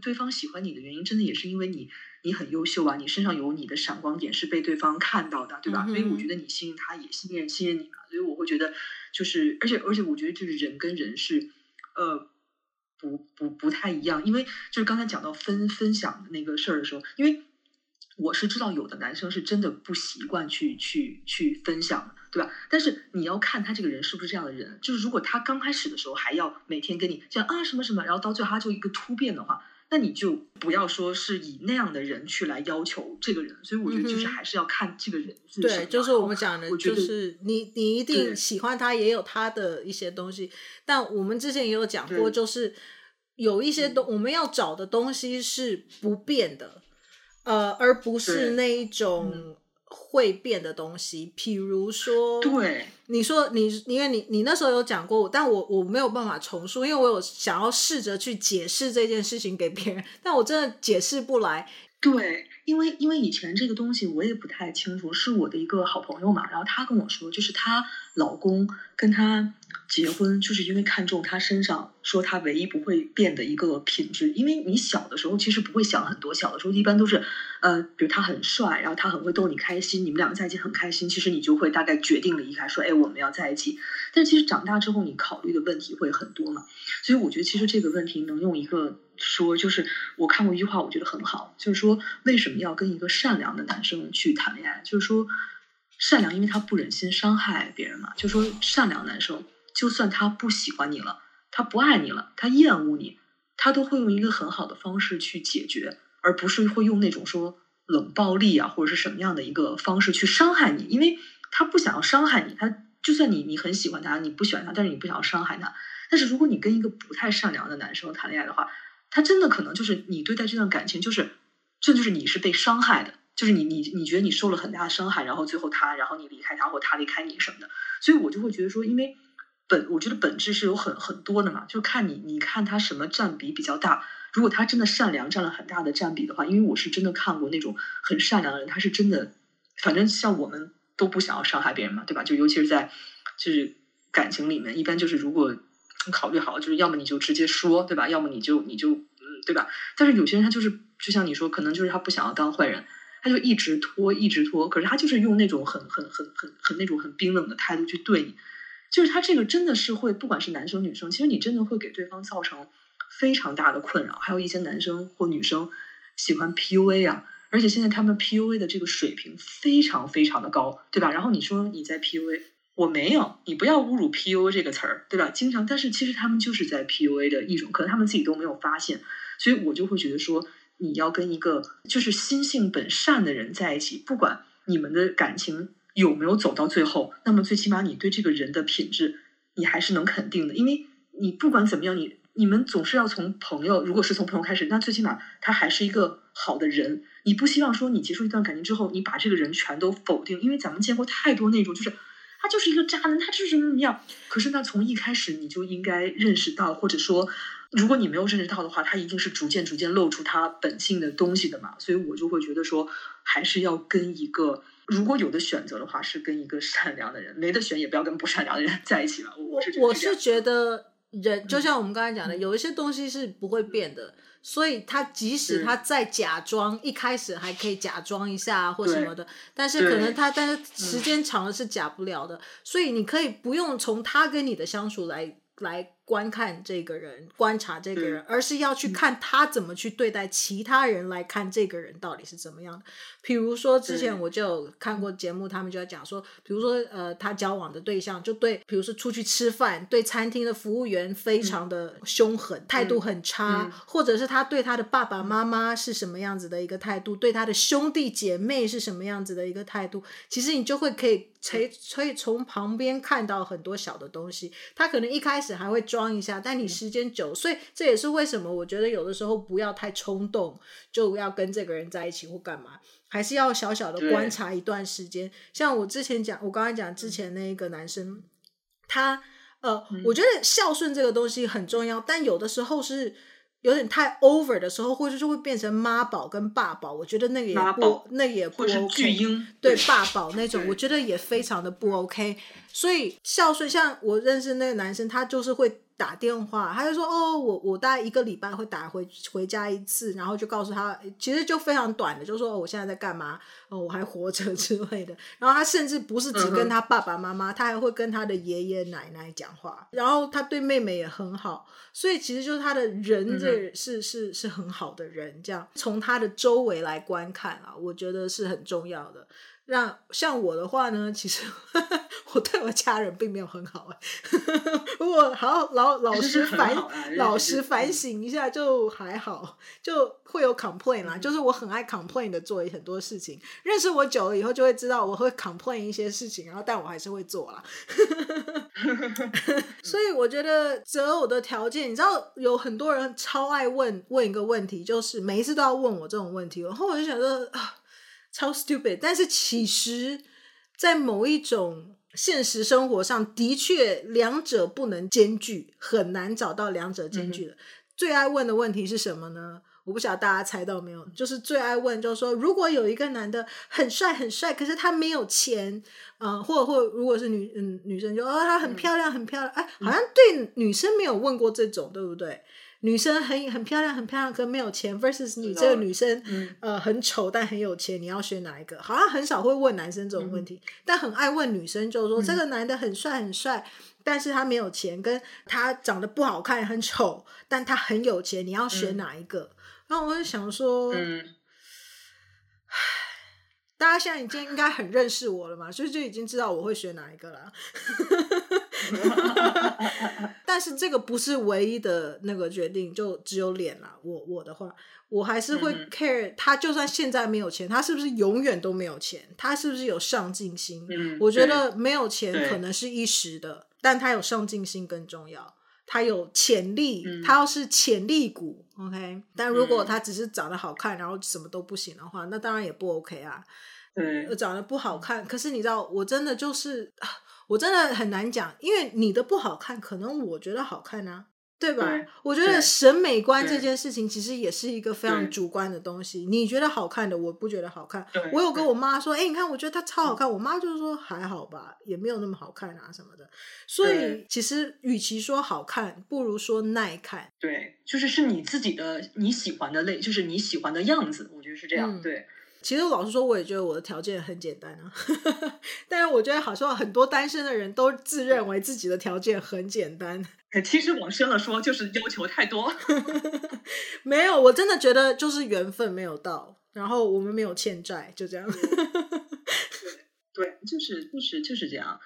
对方喜欢你的原因，真的也是因为你你很优秀啊，你身上有你的闪光点是被对方看到的，对吧？嗯、所以我觉得你信任他，也信任信任你嘛，所以我会觉得。就是，而且而且，我觉得就是人跟人是，呃，不不不太一样。因为就是刚才讲到分分享的那个事儿的时候，因为我是知道有的男生是真的不习惯去去去分享，对吧？但是你要看他这个人是不是这样的人。就是如果他刚开始的时候还要每天跟你讲啊什么什么，然后到最后他就一个突变的话。那你就不要说是以那样的人去来要求这个人，所以我觉得就是还是要看这个人是什么。对，就是我们讲的，就是你你一定喜欢他，也有他的一些东西。但我们之前也有讲过，就是有一些东我们要找的东西是不变的，呃，而不是那一种。会变的东西，比如说，对，你说你，因为你你那时候有讲过，但我我没有办法重述，因为我有想要试着去解释这件事情给别人，但我真的解释不来。对，因为因为以前这个东西我也不太清楚，是我的一个好朋友嘛，然后她跟我说，就是她老公跟她结婚就是因为看中他身上说他唯一不会变的一个品质，因为你小的时候其实不会想很多，小的时候一般都是，呃，比如他很帅，然后他很会逗你开心，你们两个在一起很开心，其实你就会大概决定了一开说，哎，我们要在一起。但其实长大之后，你考虑的问题会很多嘛，所以我觉得其实这个问题能用一个说，就是我看过一句话，我觉得很好，就是说为什么要跟一个善良的男生去谈恋爱？就是说善良，因为他不忍心伤害别人嘛，就说善良男生。就算他不喜欢你了，他不爱你了，他厌恶你，他都会用一个很好的方式去解决，而不是会用那种说冷暴力啊，或者是什么样的一个方式去伤害你，因为他不想要伤害你。他就算你你很喜欢他，你不喜欢他，但是你不想要伤害他。但是如果你跟一个不太善良的男生谈恋爱的话，他真的可能就是你对待这段感情，就是这就是你是被伤害的，就是你你你觉得你受了很大的伤害，然后最后他，然后你离开他，或他离开你什么的。所以我就会觉得说，因为。本我觉得本质是有很很多的嘛，就看你你看他什么占比比较大。如果他真的善良占了很大的占比的话，因为我是真的看过那种很善良的人，他是真的，反正像我们都不想要伤害别人嘛，对吧？就尤其是在就是感情里面，一般就是如果考虑好，就是要么你就直接说，对吧？要么你就你就嗯，对吧？但是有些人他就是就像你说，可能就是他不想要当坏人，他就一直拖一直拖，可是他就是用那种很很很很很那种很冰冷的态度去对你。就是他这个真的是会，不管是男生女生，其实你真的会给对方造成非常大的困扰。还有一些男生或女生喜欢 PUA 啊，而且现在他们 PUA 的这个水平非常非常的高，对吧？然后你说你在 PUA，我没有，你不要侮辱 PUA 这个词儿，对吧？经常，但是其实他们就是在 PUA 的一种，可能他们自己都没有发现。所以我就会觉得说，你要跟一个就是心性本善的人在一起，不管你们的感情。有没有走到最后？那么最起码你对这个人的品质，你还是能肯定的，因为你不管怎么样，你你们总是要从朋友，如果是从朋友开始，那最起码他还是一个好的人。你不希望说你结束一段感情之后，你把这个人全都否定，因为咱们见过太多那种，就是他就是一个渣男，他就是怎么怎么样。可是那从一开始你就应该认识到，或者说，如果你没有认识到的话，他一定是逐渐逐渐露出他本性的东西的嘛。所以我就会觉得说，还是要跟一个。如果有的选择的话，是跟一个善良的人；没得选，也不要跟不善良的人 (laughs) 在一起了。我是我是觉得人就像我们刚才讲的，嗯、有一些东西是不会变的，所以他即使他再假装，一开始还可以假装一下或什么的，但是可能他但是时间长了是假不了的，所以你可以不用从他跟你的相处来来。观看这个人，观察这个人，而是要去看他怎么去对待其他人，来看这个人到底是怎么样的。比如说，之前我就有看过节目，他们就在讲说，比如说，呃，他交往的对象就对，比如说出去吃饭，对餐厅的服务员非常的凶狠，嗯、态度很差，嗯、或者是他对他的爸爸妈妈是什么样子的一个态度，对他的兄弟姐妹是什么样子的一个态度，其实你就会可以从可以从旁边看到很多小的东西。他可能一开始还会。装一下，但你时间久，所以这也是为什么我觉得有的时候不要太冲动，就要跟这个人在一起或干嘛，还是要小小的观察一段时间。像我之前讲，我刚才讲之前那个男生，他呃，嗯、我觉得孝顺这个东西很重要，但有的时候是。有点太 over 的时候，或者就会变成妈宝跟爸宝，我觉得那个也不，那个也不 OK。巨婴对爸宝那种，我觉得也非常的不 OK。所以孝顺，像我认识那个男生，他就是会。打电话，他就说：“哦，我我大概一个礼拜会打回回家一次，然后就告诉他，其实就非常短的，就说我现在在干嘛，哦，我还活着之类的。然后他甚至不是只跟他爸爸妈妈，他还会跟他的爷爷奶奶讲话。然后他对妹妹也很好，所以其实就是他的人这是是是，是很好的人。这样从他的周围来观看啊，我觉得是很重要的。”让像我的话呢，其实 (laughs) 我对我家人并没有很好哎。(laughs) 如果好老老实反老实反省一下，就还好，就会有 complain 啦。嗯、就是我很爱 complain 的做很多事情。认识我久了以后，就会知道我会 complain 一些事情，然后但我还是会做啦。(laughs) 所以我觉得择偶的条件，你知道有很多人超爱问问一个问题，就是每一次都要问我这种问题，然后我就想说啊。超 stupid，但是其实，在某一种现实生活上的确两者不能兼具，很难找到两者兼具的。嗯、最爱问的问题是什么呢？我不晓得大家猜到没有，就是最爱问，就是说，如果有一个男的很帅很帅，可是他没有钱，嗯、呃，或或如果是女嗯女生就哦他很漂亮很漂亮，哎，好像对女生没有问过这种，对不对？女生很很漂亮很漂亮，可没有钱，versus 你这个女生，嗯、呃很丑但很有钱，你要选哪一个？好像很少会问男生这种问题，嗯、但很爱问女生，就是说、嗯、这个男的很帅很帅。但是他没有钱，跟他长得不好看，很丑，但他很有钱，你要选哪一个？嗯、然后我就想说，嗯，大家现在已经应该很认识我了嘛，所以就已经知道我会选哪一个了。(laughs) 但是这个不是唯一的那个决定，就只有脸了。我我的话，我还是会 care 他，就算现在没有钱，他是不是永远都没有钱？他是不是有上进心？嗯、我觉得没有钱可能是一时的。但他有上进心更重要，他有潜力，嗯、他要是潜力股，OK。但如果他只是长得好看，然后什么都不行的话，那当然也不 OK 啊。对，长得不好看，可是你知道，我真的就是，我真的很难讲，因为你的不好看，可能我觉得好看啊。对吧？对，我觉得审美观这件事情其实也是一个非常主观的东西。你觉得好看的，我不觉得好看。我有跟我妈说，哎，你看，我觉得它超好看。我妈就是说还好吧，也没有那么好看啊什么的。所以其实与其说好看，不如说耐看。对，就是是你自己的你喜欢的类，就是你喜欢的样子。我觉得是这样。嗯、对。其实老实说，我也觉得我的条件很简单啊，(laughs) 但是我觉得好像很多单身的人都自认为自己的条件很简单。其实往深了说，就是要求太多。(laughs) 没有，我真的觉得就是缘分没有到，然后我们没有欠债，就这样。对，对，就是就是就是这样。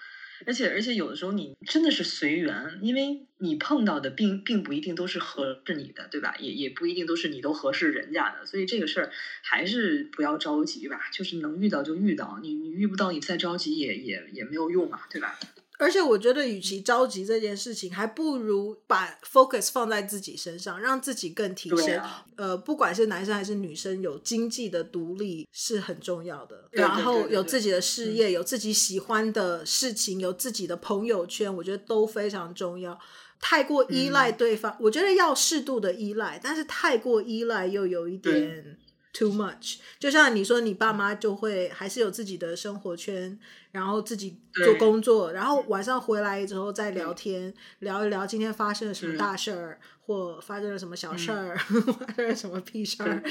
而且而且有的时候你真的是随缘，因为你碰到的并并不一定都是合适你的，对吧？也也不一定都是你都合适人家的，所以这个事儿还是不要着急吧。就是能遇到就遇到，你你遇不到，你再着急也也也没有用嘛，对吧？而且我觉得，与其着急这件事情，还不如把 focus 放在自己身上，让自己更提升。啊、呃，不管是男生还是女生，有经济的独立是很重要的。然后有自己的事业，有自己喜欢的事情，有自己的朋友圈，我觉得都非常重要。太过依赖对方，嗯、我觉得要适度的依赖，但是太过依赖又有一点 too much。就像你说，你爸妈就会还是有自己的生活圈。然后自己做工作，然后晚上回来之后再聊天，聊一聊今天发生了什么大事儿，嗯、或发生了什么小事儿，嗯、(laughs) 发生了什么屁事儿，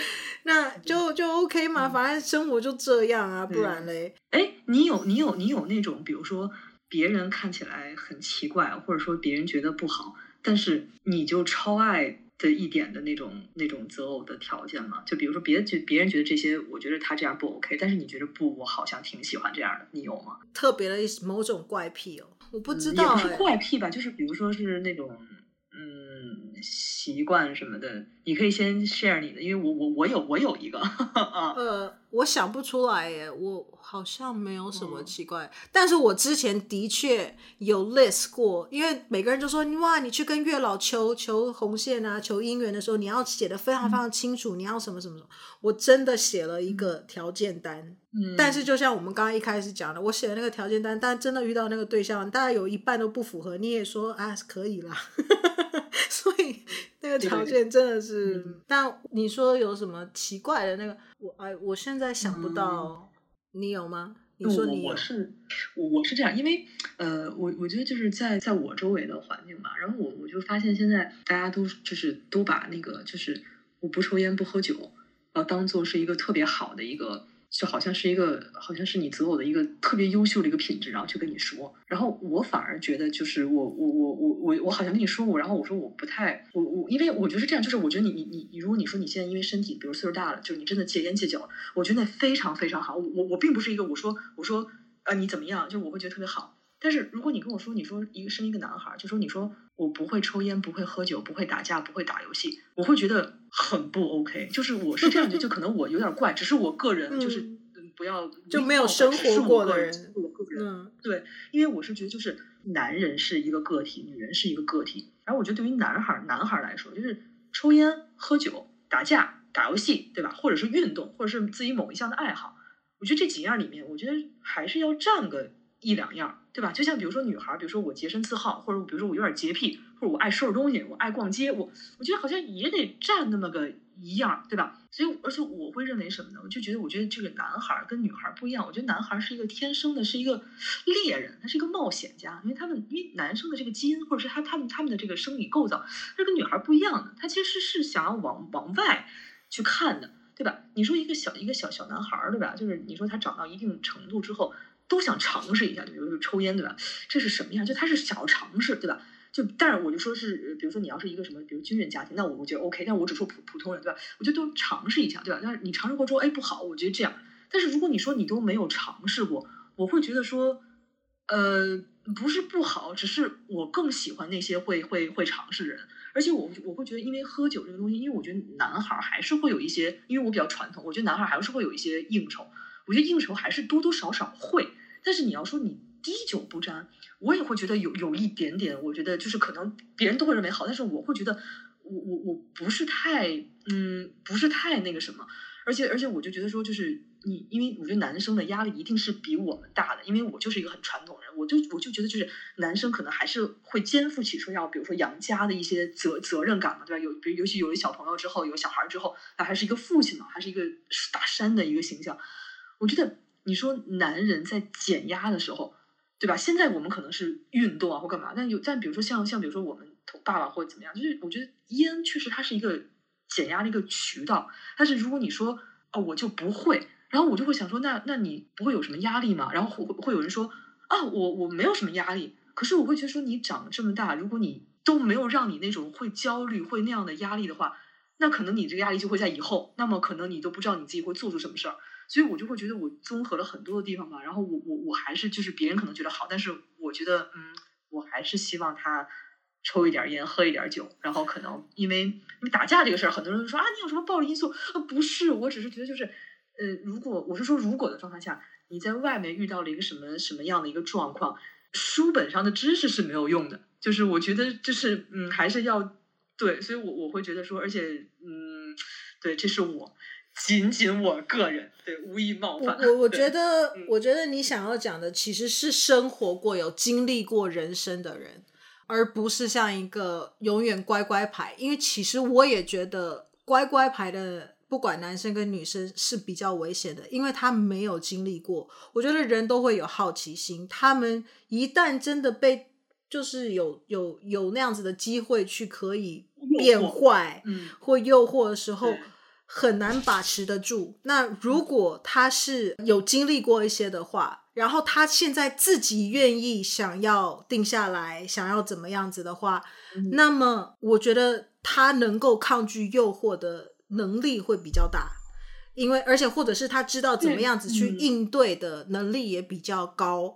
那就就 OK 嘛，嗯、反正生活就这样啊，不然嘞。哎，你有你有你有那种，比如说别人看起来很奇怪，或者说别人觉得不好，但是你就超爱。的一点的那种那种择偶的条件嘛，就比如说别觉别人觉得这些，我觉得他这样不 OK，但是你觉得不，我好像挺喜欢这样的，你有吗？特别的某种怪癖哦，我不知道、欸，也不是怪癖吧，就是比如说是那种嗯习惯什么的，你可以先 share 你的，因为我我我有我有一个，(laughs) 啊呃，我想不出来耶，我。好像没有什么奇怪，嗯、但是我之前的确有 list 过，因为每个人就说哇，你去跟月老求求红线啊，求姻缘的时候，你要写的非常非常清楚，嗯、你要什么什么什么。我真的写了一个条件单，嗯，但是就像我们刚刚一开始讲的，我写的那个条件单，但真的遇到那个对象，大概有一半都不符合，你也说啊可以啦，(laughs) 所以那个条件真的是，但你说有什么奇怪的那个，我哎，我现在想不到。嗯你有吗？你说你。我，我是我我是这样，因为呃，我我觉得就是在在我周围的环境吧，然后我我就发现现在大家都就是都把那个就是我不抽烟不喝酒，呃，当做是一个特别好的一个。就好像是一个，好像是你择偶的一个特别优秀的一个品质，然后去跟你说，然后我反而觉得就是我我我我我我好像跟你说过，然后我说我不太我我，因为我觉得是这样，就是我觉得你你你你，如果你说你现在因为身体，比如岁数大了，就是你真的戒烟戒酒，我觉得那非常非常好。我我并不是一个我说我说呃你怎么样，就是我会觉得特别好。但是如果你跟我说你说一个生一个男孩，就说你说我不会抽烟，不会喝酒，不会打架，不会打游戏，我会觉得很不 OK。就是我是这样的，就可能我有点怪，只是我个人就是不要就没有生活过的人，我个人嗯对，因为我是觉得就是男人是一个个体，女人是一个个体。然后我觉得对于男孩男孩来说，就是抽烟、喝酒、打架、打游戏，对吧？或者是运动，或者是自己某一项的爱好，我觉得这几样里面，我觉得还是要占个。一两样，对吧？就像比如说女孩，比如说我洁身自好，或者比如说我有点洁癖，或者我爱收拾东西，我爱逛街，我我觉得好像也得占那么个一样，对吧？所以而且我会认为什么呢？我就觉得，我觉得这个男孩跟女孩不一样。我觉得男孩是一个天生的，是一个猎人，他是一个冒险家，因为他们因为男生的这个基因，或者是他他们他们的这个生理构造，是跟女孩不一样的。他其实是想要往往外去看的，对吧？你说一个小一个小小男孩，对吧？就是你说他长到一定程度之后。都想尝试一下，比如说抽烟，对吧？这是什么样？就他是想要尝试，对吧？就但是我就说是，比如说你要是一个什么，比如军人家庭，那我我觉得 OK。但我只说普普通人，对吧？我觉得都尝试一下，对吧？但是你尝试过之后，哎，不好，我觉得这样。但是如果你说你都没有尝试过，我会觉得说，呃，不是不好，只是我更喜欢那些会会会尝试的人。而且我我会觉得，因为喝酒这个东西，因为我觉得男孩还是会有一些，因为我比较传统，我觉得男孩还是会有一些应酬。我觉得应酬还是多多少少会。但是你要说你滴酒不沾，我也会觉得有有一点点，我觉得就是可能别人都会认为好，但是我会觉得我我我不是太嗯不是太那个什么，而且而且我就觉得说就是你，因为我觉得男生的压力一定是比我们大的，因为我就是一个很传统人，我就我就觉得就是男生可能还是会肩负起说要比如说养家的一些责责任感嘛，对吧？有比如尤其有了小朋友之后，有小孩之后，那还是一个父亲嘛，还是一个大山的一个形象，我觉得。你说男人在减压的时候，对吧？现在我们可能是运动啊或干嘛，但有但比如说像像比如说我们爸爸或者怎么样，就是我觉得烟确实它是一个减压的一个渠道。但是如果你说哦我就不会，然后我就会想说那那你不会有什么压力吗？然后会会有人说啊我我没有什么压力，可是我会觉得说你长这么大，如果你都没有让你那种会焦虑会那样的压力的话，那可能你这个压力就会在以后，那么可能你都不知道你自己会做出什么事儿。所以我就会觉得我综合了很多的地方吧，然后我我我还是就是别人可能觉得好，但是我觉得嗯，我还是希望他抽一点烟，喝一点酒，然后可能因为因为打架这个事儿，很多人说啊，你有什么暴力因素？啊，不是，我只是觉得就是呃，如果我是说如果的状态下，你在外面遇到了一个什么什么样的一个状况，书本上的知识是没有用的，就是我觉得就是嗯，还是要对，所以我我会觉得说，而且嗯，对，这是我。仅仅我个人对，无意冒犯。我我觉得，嗯、我觉得你想要讲的其实是生活过、有经历过人生的人，而不是像一个永远乖乖牌。因为其实我也觉得乖乖牌的，不管男生跟女生是比较危险的，因为他没有经历过。我觉得人都会有好奇心，他们一旦真的被，就是有有有那样子的机会去可以变坏，嗯，或诱惑的时候。很难把持得住。那如果他是有经历过一些的话，然后他现在自己愿意想要定下来，想要怎么样子的话，嗯、那么我觉得他能够抗拒诱惑的能力会比较大，因为而且或者是他知道怎么样子去应对的能力也比较高。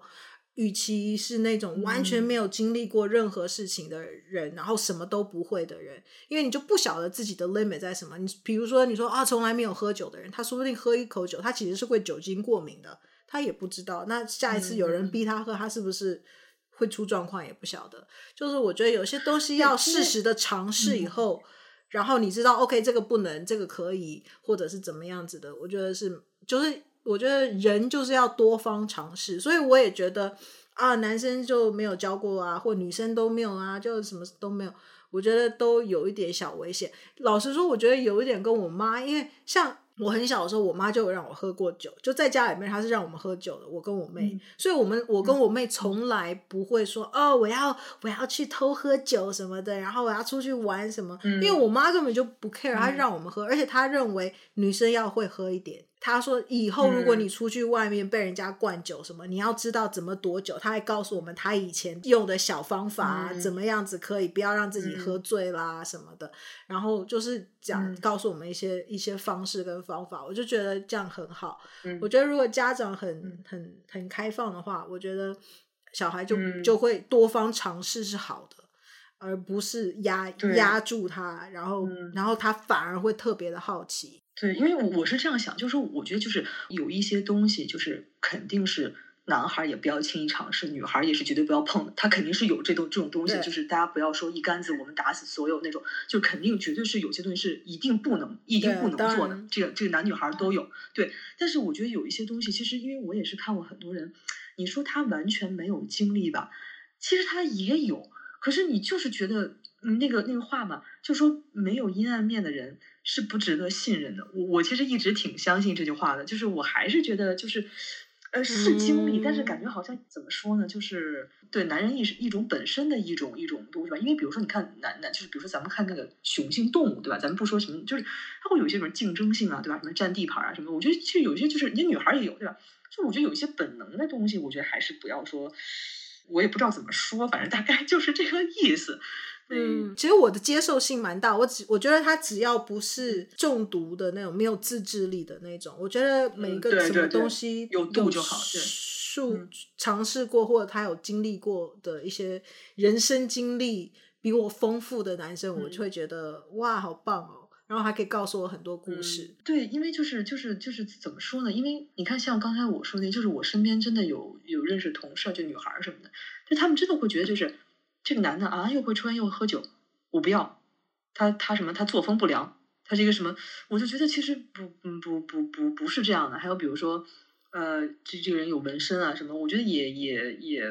与其是那种完全没有经历过任何事情的人，嗯、然后什么都不会的人，因为你就不晓得自己的 limit 在什么。你比如说，你说啊，从来没有喝酒的人，他说不定喝一口酒，他其实是会酒精过敏的，他也不知道。那下一次有人逼他喝，嗯、他是不是会出状况也不晓得。就是我觉得有些东西要适时的尝试以后，嗯、然后你知道，OK，这个不能，这个可以，或者是怎么样子的。我觉得是，就是。我觉得人就是要多方尝试，所以我也觉得啊，男生就没有教过啊，或女生都没有啊，就什么都没有。我觉得都有一点小危险。老实说，我觉得有一点跟我妈，因为像我很小的时候，我妈就有让我喝过酒，就在家里面，她是让我们喝酒的，我跟我妹。嗯、所以我们我跟我妹从来不会说、嗯、哦，我要我要去偷喝酒什么的，然后我要出去玩什么，嗯、因为我妈根本就不 care，她让我们喝，嗯、而且她认为女生要会喝一点。他说：“以后如果你出去外面被人家灌酒什么，嗯、你要知道怎么躲酒。他还告诉我们他以前用的小方法，嗯、怎么样子可以不要让自己喝醉啦什么的。嗯、然后就是讲、嗯、告诉我们一些一些方式跟方法。我就觉得这样很好。嗯、我觉得如果家长很很很开放的话，我觉得小孩就、嗯、就会多方尝试是好的，而不是压压住他，然后、嗯、然后他反而会特别的好奇。”对，因为我我是这样想，就是我觉得就是有一些东西，就是肯定是男孩也不要轻易尝试，女孩也是绝对不要碰的。他肯定是有这种这种东西，就是大家不要说一竿子我们打死所有那种，就肯定绝对是有些东西是一定不能一定不能做的。这个这个男女孩都有对，但是我觉得有一些东西，其实因为我也是看过很多人，你说他完全没有经历吧，其实他也有，可是你就是觉得那个那个话嘛，就说没有阴暗面的人是不值得信任的。我我其实一直挺相信这句话的，就是我还是觉得就是。呃，是经历，但是感觉好像怎么说呢？就是对男人一是一种本身的一种一种东西吧。因为比如说，你看男男，就是比如说咱们看那个雄性动物，对吧？咱们不说什么，就是它会有一些什么竞争性啊，对吧？什么占地盘啊什么。我觉得其实有些就是你女孩也有，对吧？就我觉得有一些本能的东西，我觉得还是不要说。我也不知道怎么说，反正大概就是这个意思。嗯，其实我的接受性蛮大，我只我觉得他只要不是中毒的那种，没有自制力的那种，我觉得每一个什么东西有度就好。数尝试过或者他有经历过的一些人生经历比我丰富的男生，我就会觉得哇，好棒哦！然后还可以告诉我很多故事。对，因为就是就是就是怎么说呢？因为你看，像刚才我说的，就是我身边真的有有认识同事，就女孩什么的，就他们真的会觉得就是。这个男的啊，又会抽烟又会喝酒，我不要。他他什么？他作风不良，他是一个什么？我就觉得其实不不不不不不是这样的。还有比如说，呃，这这个人有纹身啊什么？我觉得也也也，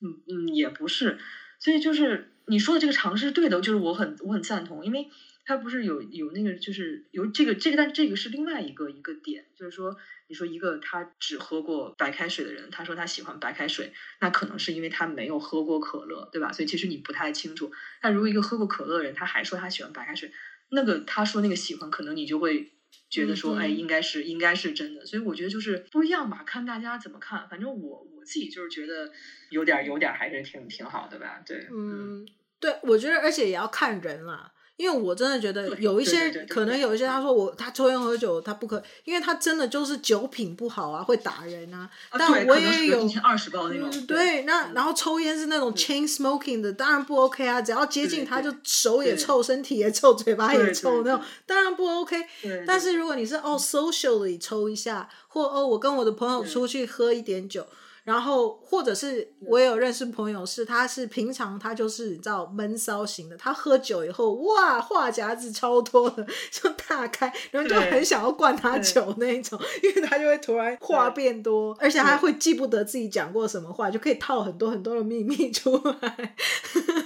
嗯嗯，也不是。所以就是你说的这个尝试是对的，就是我很我很赞同，因为。他不是有有那个，就是有这个这个，但这个是另外一个一个点，就是说，你说一个他只喝过白开水的人，他说他喜欢白开水，那可能是因为他没有喝过可乐，对吧？所以其实你不太清楚。但如果一个喝过可乐的人，他还说他喜欢白开水，那个他说那个喜欢，可能你就会觉得说，哎，应该是应该是真的。所以我觉得就是不一样吧，看大家怎么看。反正我我自己就是觉得有点有点还是挺挺好的吧。对，嗯，对，我觉得而且也要看人了。因为我真的觉得有一些可能有一些他说我他抽烟喝酒他不可，因为他真的就是酒品不好啊，会打人啊。但我也有二十包那种。对，那然后抽烟是那种 chain smoking 的，当然不 OK 啊。只要接近他就手也臭，身体也臭，嘴巴也臭那种，当然不 OK。但是如果你是哦 socially 抽一下，或哦我跟我的朋友出去喝一点酒。然后，或者是我也有认识朋友，是他是平常他就是你知道闷骚型的，他喝酒以后哇，话匣子超多的，(laughs) 就大开，然后就很想要灌他酒那一种，(laughs) 因为他就会突然话变多，而且他会记不得自己讲过什么话，就可以套很多很多的秘密出来。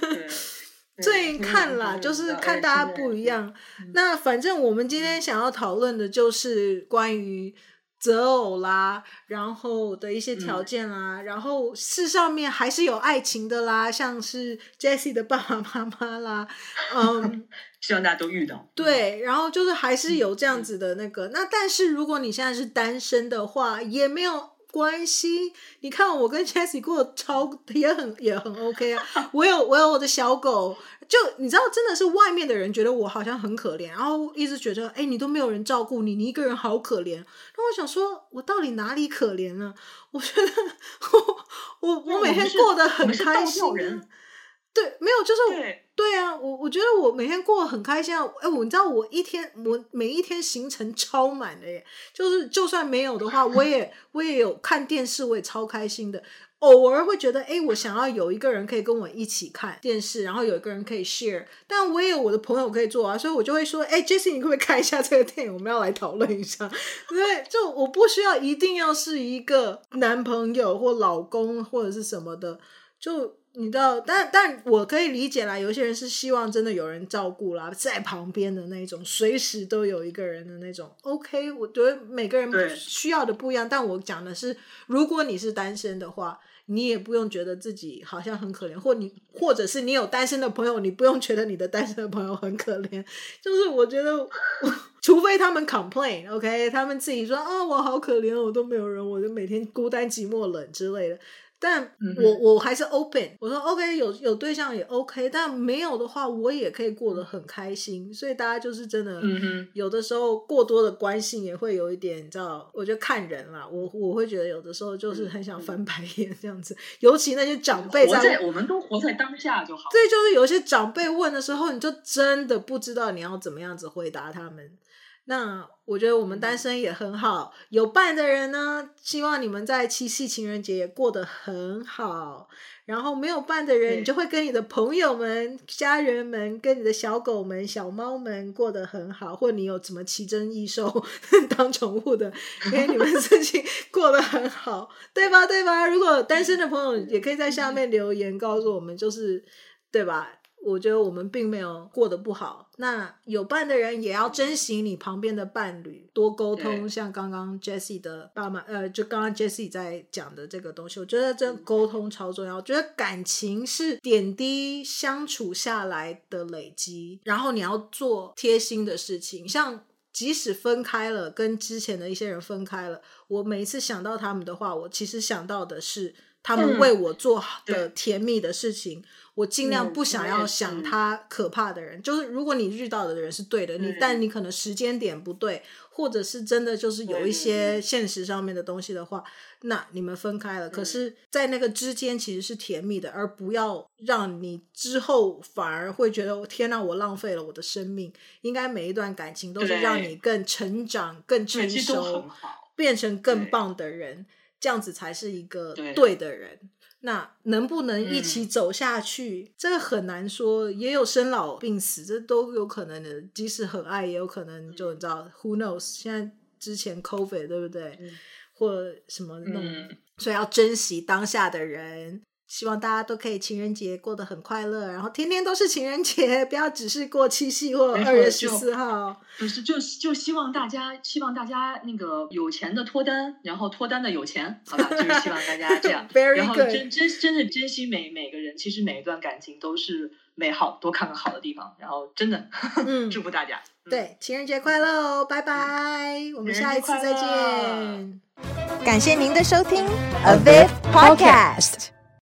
(laughs) 所以看啦，就是看大家不一样。那反正我们今天想要讨论的就是关于。择偶啦，然后的一些条件啦，嗯、然后世上面还是有爱情的啦，像是 Jessie 的爸爸妈妈啦，嗯，(laughs) 希望大家都遇到。对，然后就是还是有这样子的那个，嗯、那但是如果你现在是单身的话，也没有关系。你看我跟 Jessie 过得超也很也很 OK 啊，我有我有我的小狗。就你知道，真的是外面的人觉得我好像很可怜，然后一直觉得，哎，你都没有人照顾你，你一个人好可怜。那我想说，我到底哪里可怜呢？我觉得 (laughs) 我我我每天过得很开心。对，没有，就是对，对啊，我我觉得我每天过得很开心啊。哎，我你知道，我一天我每一天行程超满的耶，就是就算没有的话，我也 (laughs) 我也有看电视，我也超开心的。偶尔会觉得，哎，我想要有一个人可以跟我一起看电视，然后有一个人可以 share，但我也有我的朋友可以做啊，所以我就会说，哎，Jessie，你可不可以看一下这个电影？我们要来讨论一下。对，就我不需要一定要是一个男朋友或老公或者是什么的，就你知道，但但我可以理解啦，有些人是希望真的有人照顾啦，在旁边的那种，随时都有一个人的那种。OK，我觉得每个人需要的不一样，但我讲的是，如果你是单身的话。你也不用觉得自己好像很可怜，或你，或者是你有单身的朋友，你不用觉得你的单身的朋友很可怜。就是我觉得，(laughs) 除非他们 complain，OK，okay？他们自己说啊，我好可怜，我都没有人，我就每天孤单寂寞冷之类的。但我我还是 open，我说 OK，有有对象也 OK，但没有的话，我也可以过得很开心。所以大家就是真的，有的时候过多的关心也会有一点，你知道，我觉得看人啦。我我会觉得有的时候就是很想翻白眼这样子，尤其那些长辈在，在，我们都活在当下就好。对，就是有些长辈问的时候，你就真的不知道你要怎么样子回答他们。那我觉得我们单身也很好，有伴的人呢，希望你们在七夕情人节也过得很好。然后没有伴的人，你就会跟你的朋友们、家人们、跟你的小狗们、小猫们过得很好，或你有什么奇珍异兽 (laughs) 当宠物的，给你们 (laughs) 自己过得很好，对吧？对吧？如果单身的朋友也可以在下面留言告诉我们，就是对吧？我觉得我们并没有过得不好。那有伴的人也要珍惜你旁边的伴侣，多沟通。像刚刚 Jessie 的爸妈，呃，就刚刚 Jessie 在讲的这个东西，我觉得这沟通超重要。我觉得感情是点滴相处下来的累积，然后你要做贴心的事情。像即使分开了，跟之前的一些人分开了，我每一次想到他们的话，我其实想到的是他们为我做好的甜蜜的事情。嗯我尽量不想要想他可怕的人，嗯、就是如果你遇到的人是对的，你但你可能时间点不对，或者是真的就是有一些现实上面的东西的话，那你们分开了。可是，在那个之间其实是甜蜜的，而不要让你之后反而会觉得天哪，我浪费了我的生命。应该每一段感情都是让你更成长、更成熟，变成更棒的人，这样子才是一个对的人。那能不能一起走下去？嗯、这个很难说，也有生老病死，这都有可能的。即使很爱，也有可能就你知道，Who knows？现在之前 COVID 对不对？嗯、或什么弄，嗯、所以要珍惜当下的人。希望大家都可以情人节过得很快乐，然后天天都是情人节，(laughs) 不要只是过七夕或二月十四号。不是，就就希望大家，希望大家那个有钱的脱单，然后脱单的有钱，好吧？就是希望大家这样。(laughs) Very good. 然后真真真的珍惜每每个人，其实每一段感情都是美好，多看看好的地方，然后真的，嗯，(laughs) 祝福大家。对，情人节快乐哦，拜拜，我们下一次再见。感谢您的收听，A Viv Podcast。